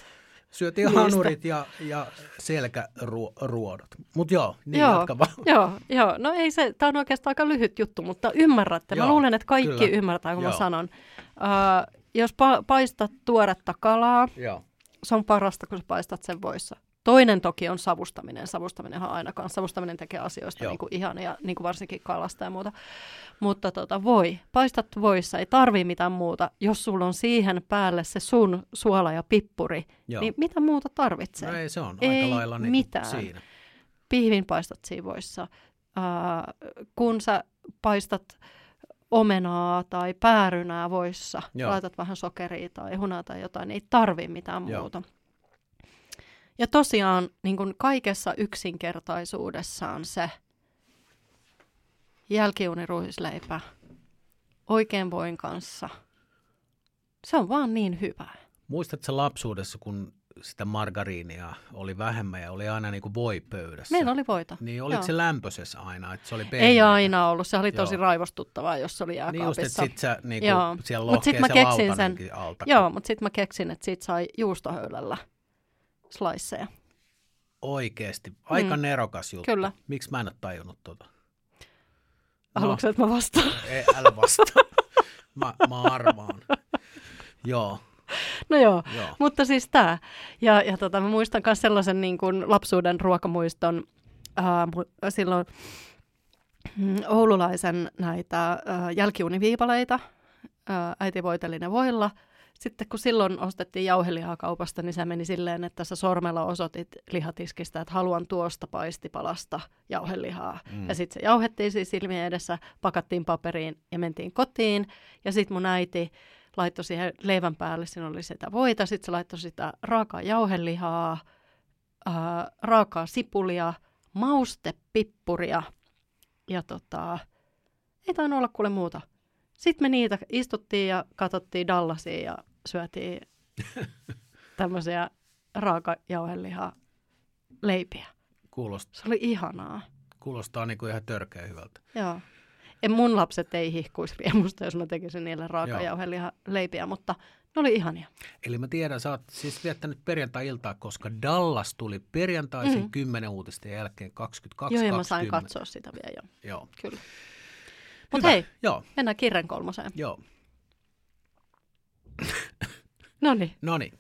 S2: Syötiin
S1: niistä.
S2: hanurit ja, ja selkäruodot. Mutta joo, niin
S1: Joo.
S2: jatka vaan.
S1: Joo, joo, no ei se, tämä on oikeastaan aika lyhyt juttu, mutta ymmärrätte. Mä
S2: Joo,
S1: luulen, että kaikki
S2: kyllä.
S1: ymmärtää, kun
S2: Joo.
S1: mä sanon. Uh, jos pa- paistat tuoretta kalaa,
S2: Joo.
S1: se on parasta, kun sä paistat sen voissa. Toinen toki on savustaminen. Savustaminenhan aina kanssa. Savustaminen tekee asioista
S2: Joo.
S1: niin kuin ihania, niin kuin varsinkin kalasta ja muuta. Mutta tota, voi. Paistat voissa, ei tarvii mitään muuta. Jos sulla on siihen päälle se sun suola ja pippuri,
S2: Joo.
S1: niin mitä muuta tarvitsee?
S2: No ei, se on
S1: Ei
S2: aika lailla niin
S1: mitään.
S2: siinä.
S1: pihvin paistat siivoissa. Ää, kun sä paistat omenaa tai päärynää voissa,
S2: Joo.
S1: laitat vähän sokeria tai hunaa tai jotain, ei tarvi mitään
S2: Joo.
S1: muuta. Ja tosiaan niin kuin kaikessa yksinkertaisuudessaan se jälkiuniruisleipä oikein voin kanssa, se on vaan niin hyvä.
S2: Muistatko lapsuudessa, kun sitä margariinia oli vähemmän ja oli aina niin kuin voi pöydässä?
S1: Meillä oli voita.
S2: Niin oliko
S1: Joo.
S2: se lämpöisessä aina, että se oli
S1: Ei aina ollut, se oli tosi
S2: Joo.
S1: raivostuttavaa, jos se oli
S2: Niin just,
S1: jääkaapissa.
S2: että sit sä niinku
S1: Joo.
S2: siellä
S1: Mut sit
S2: lohkee
S1: mä
S2: se
S1: keksin
S2: lautanenkin alta.
S1: Joo, mutta sitten mä keksin, että siitä sai juustohöylällä sliceja.
S2: Oikeesti. Aika
S1: Mm.
S2: nerokas juttu.
S1: Kyllä.
S2: Miksi mä en ole tajunnut?
S1: No. Haluatko, että mä vastaan?
S2: Ei, älä vastaa. mä, mä arvaan. Joo,
S1: No joo,
S2: joo.
S1: mutta siis tämä. Ja, ja tota, mä muistan myös sellaisen niin kuin lapsuuden ruokamuiston ää, mu- silloin mm, oululaisen näitä ää, jälkiuniviipaleita. Ää, äiti voiteli ne voilla. Sitten kun silloin ostettiin jauhelihaa kaupasta, niin se meni silleen, että sä sormella osoitit lihatiskistä, että haluan tuosta paistipalasta jauhelihaa. Mm. Ja sitten se jauhettiin siis silmien edessä, pakattiin paperiin ja mentiin kotiin. Ja sitten mun äiti laittoi siihen leivän päälle, siinä oli sitä voita, sitten se laittoi sitä raakaa jauhelihaa, ää, raakaa sipulia, maustepippuria ja tota, ei tainnut olla kuule muuta. Sitten me niitä istuttiin ja katsottiin Dallasia ja syötiin tämmöisiä raakajauhelihaa leipiä.
S2: Kuulostaa,
S1: Se oli ihanaa.
S2: kuulostaa niin kuin ihan törkeä hyvältä.
S1: Joo. En mun lapset ei hihkuisi riemusta, jos mä tekisin niille raakajauhelihaa leipiä, mutta ne oli ihania.
S2: Eli mä tiedän, sä oot siis viettänyt perjantai-iltaa, koska Dallas tuli perjantaisin
S1: Mm.
S2: 10 uutisten jälkeen 22
S1: Joo, ja mä sain katsoa sitä vielä jo.
S2: Joo.
S1: Kyllä. Mutta hei,
S2: Joo,
S1: mennään kirjan kolmoseen.
S2: joo.
S1: No niin,
S2: No niin.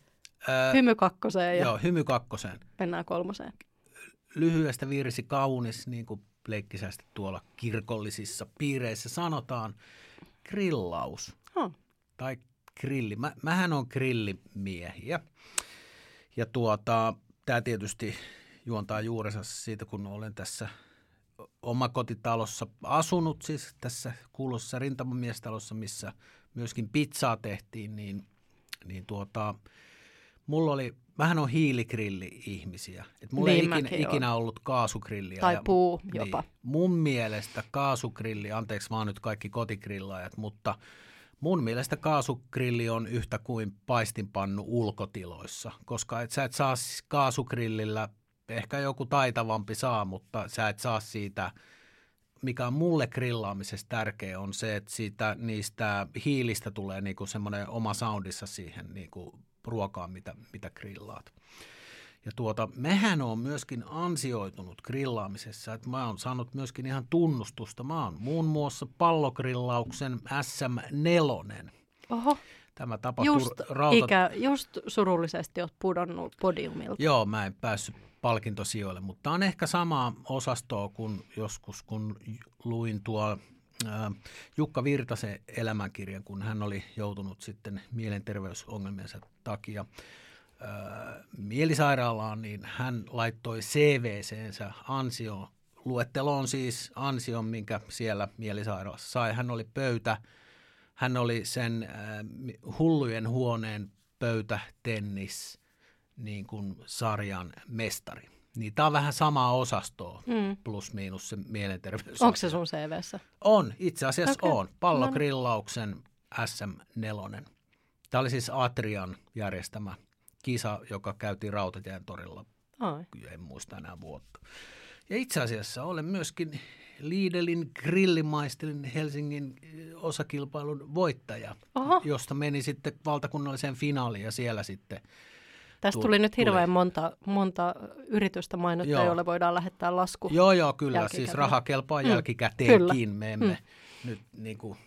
S2: Öö,
S1: hymy kakkoseen ja
S2: joo, hymy kakkoseen.
S1: mennään kolmoseen.
S2: Lyhyestä virsi kaunis, niin kuin leikkisästi tuolla kirkollisissa piireissä sanotaan, grillaus.
S1: Huh.
S2: tai grilli. Mä, mähän on grillimiehiä. Ja tuota, tämä tietysti juontaa juurensa siitä, kun olen tässä omakotitalossa asunut, siis tässä kuuluisessa rintamamiestalossa, missä myöskin pizzaa tehtiin, niin, niin tuota, mulla oli, vähän on hiiligrilli-ihmisiä. Et mulla
S1: Niin
S2: ei ikinä, ikinä ollut kaasugrilliä.
S1: Tai
S2: ja-
S1: puu jopa.
S2: Niin, mun mielestä kaasugrilli, anteeksi vaan nyt kaikki kotigrillaajat, mutta mun mielestä kaasugrilli on yhtä kuin paistinpannu ulkotiloissa, koska et sä et saa kaasugrillillä, ehkä joku taitavampi saa, mutta sä et saa siitä, mikä on mulle grillaamisessa tärkeä on se, että siitä, niistä hiilistä tulee niinku semmoinen oma soundissa siihen niinku ruokaan, mitä, mitä grillaat. Ja tuota, mehän on myöskin ansioitunut grillaamisessa, että mä oon saanut myöskin ihan tunnustusta. Mä oon muun muassa pallogrillauksen SM4.
S1: Oho,
S2: Tämä tapahtui
S1: just,
S2: rauta...
S1: ikä, just surullisesti oot pudonnut podiumilta.
S2: Joo, mä en päässyt palkintosijoille, mutta on ehkä samaa osastoa kuin joskus, kun luin tuo Jukka Virtasen elämänkirjan, kun hän oli joutunut sitten mielenterveysongelmiensa takia mielisairaalaan, niin hän laittoi CVCensä ansio, luetteloon siis ansion, minkä siellä mielisairaalassa sai. Hän oli pöytä, hän oli sen hullujen huoneen pöytätennis niin kuin sarjan mestari. Niin tämä on vähän samaa osastoa,
S1: Mm.
S2: plus miinus se mielenterveys.
S1: Onko se sun CVssä?
S2: On, itse asiassa
S1: Okei.
S2: on. Pallogrillauksen SM4. Tämä oli siis Atrian järjestämä kisa, joka käytiin Rautatien torilla,
S1: Ai.
S2: en muista enää vuotta. Ja itse asiassa olen myöskin Liidelin grillimaistelin Helsingin eh, osakilpailun voittaja,
S1: Oho.
S2: josta meni sitten valtakunnalliseen finaaliin ja siellä sitten
S1: Tästä
S2: Tuli-
S1: nyt hirveän monta, monta yritystä mainittua,
S2: Joo.
S1: joille voidaan lähettää lasku.
S2: Joo, joo, kyllä. Siis raha kelpaa
S1: Mm,
S2: jälkikäteenkin. Me emme,
S1: Mm.
S2: nyt, niin kuin,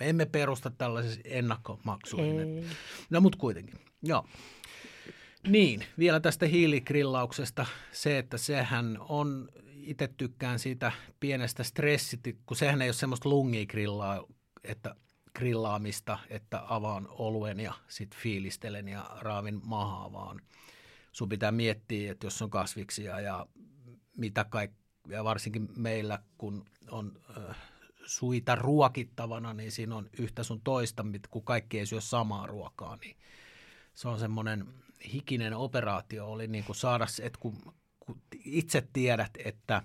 S2: me emme perusta tällaisessa ennakkomaksuihin.
S1: Ei.
S2: No mutta kuitenkin, joo. Niin, vielä tästä hiiligrillauksesta se, että sehän on, itse tykkään siitä pienestä stressit, kun sehän ei ole semmoista lungigrillaa, että grillaamista, että avaan oluen ja sitten fiilistelen ja raavin mahaa, vaan. Sun pitää miettiä, että jos on kasviksia ja mitä kaikkea, varsinkin meillä, kun on äh, suita ruokittavana, niin siinä on yhtä sun toista, kun kaikki ei syö samaa ruokaa, niin se on semmoinen hikinen operaatio. Oli niin kuin saada se, että kun, kun itse tiedät, että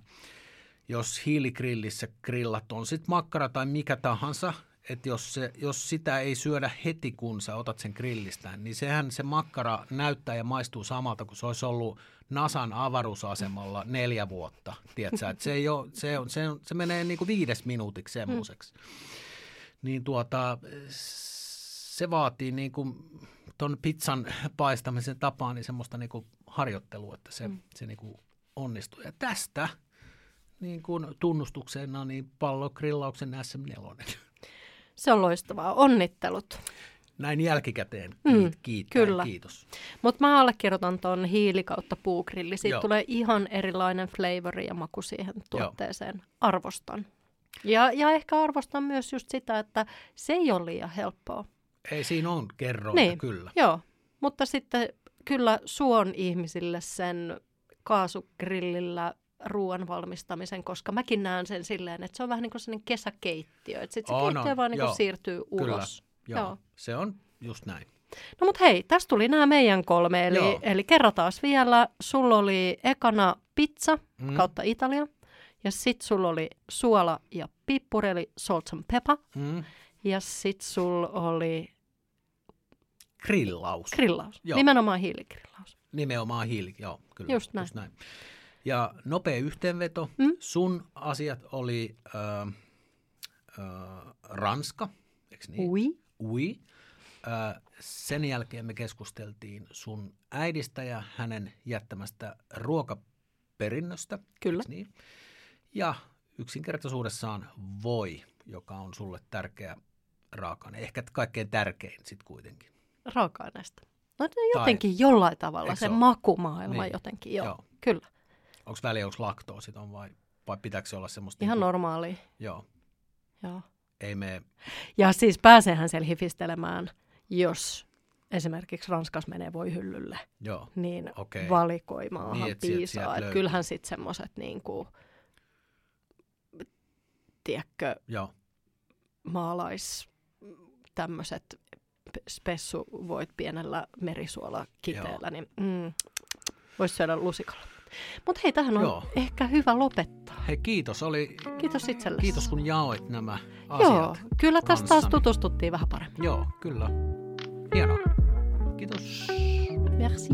S2: jos hiiligrillissä grillat on sitten makkara tai mikä tahansa, että jos, se, jos sitä ei syödä heti, kun sä otat sen grillistä, niin sehän se makkara näyttää ja maistuu samalta, kun se olisi ollut Nasan avaruusasemalla neljä vuotta. Tiedätkö? Et se, ei ole, se, on, se, on, se menee niin kuin viides minuutiksi semmoiseksi. Niin tuota, se vaatii niin kuin ton pizzan paistamisen tapaan niin semmoista niin kuin harjoittelua, että se, mm. se niin kuin onnistuu. Ja tästä niin kuin tunnustuksena niin pallogrillauksen SM4.
S1: Se on loistavaa. Onnittelut.
S2: Näin jälkikäteen
S1: Mm,
S2: kiittää,
S1: kyllä.
S2: kiitos.
S1: Mutta mä allekirjoitan tuon hiili kautta puugrilli. Siitä
S2: Joo.
S1: tulee ihan erilainen flavori ja maku siihen tuotteeseen. Arvostan. Ja, ja ehkä arvostan myös just sitä, että se ei ole liian helppoa.
S2: Ei siinä on kerrointa,
S1: Niin.
S2: kyllä.
S1: Joo, mutta sitten kyllä suon ihmisille sen kaasugrillillä ruoan valmistamisen, koska mäkin näen sen silleen, että se on vähän niin kuin sellainen kesäkeittiö. Että sitten se
S2: On,
S1: keittiö
S2: on,
S1: vaan niin kuin
S2: joo.
S1: siirtyy
S2: Kyllä,
S1: ulos.
S2: Joo,
S1: Joo.
S2: se on just näin.
S1: No mutta hei, tässä tuli nämä meidän kolme. Eli,
S2: Joo.
S1: eli kerrataan vielä, sulla oli ekana pizza
S2: Mm.
S1: kautta Italia. Ja sit sulla oli suola ja pippuri, eli salt and pepper.
S2: Mm.
S1: Ja sit sulla oli
S2: Grillaus.
S1: grillaus,
S2: Joo.
S1: nimenomaan hiiligrillaus.
S2: Nimenomaan hiili, joo, kyllä.
S1: Just näin.
S2: Ja nopea yhteenveto.
S1: Mm.
S2: Sun asiat oli äh, äh, Ranska, eikö niin?
S1: Ui.
S2: Ui. Äh, sen jälkeen me keskusteltiin sun äidistä ja hänen jättämästä ruokaperinnöstä.
S1: Kyllä.
S2: Niin? Ja yksinkertaisuudessaan voi, joka on sulle tärkeä raaka Ehkä kaikkein tärkein sitten kuitenkin.
S1: raaka-aineesta. No jotenkin jollain tavalla, se
S2: ole?
S1: makumaailma
S2: Niin.
S1: jotenkin, joo.
S2: Joo.
S1: Kyllä,
S2: Onko väliä, onko laktoosit on vai, vai pitääkö se olla semmoista?
S1: ihan
S2: niinku-
S1: normaali.
S2: Joo,
S1: Joo.
S2: ei me,
S1: Ja siis pääsehän siellä hifistelemään, jos esimerkiksi Ranskas menee voi hyllylle,
S2: joo,
S1: niin
S2: Okei.
S1: valikoimaahan
S2: Niin,
S1: niin,
S2: et sieltä-
S1: piisaa.
S2: sieltä löytyy.
S1: kyllähän sitten semmoiset, niin kuin, tiedätkö,
S2: joo,
S1: maalais tämmöiset spessuvoit pienellä merisuolakiteellä, niin mm, voisi syödä lusikalla. Mutta hei, tähän on
S2: Joo.
S1: ehkä hyvä lopettaa.
S2: Hei kiitos, oli,
S1: Kiitos itsellesi.
S2: kiitos kun jaoit nämä asiat.
S1: Joo, kyllä tästä taas tutustuttiin vähän paremmin.
S2: Joo, kyllä. Hienoa. Kiitos.
S1: Merci.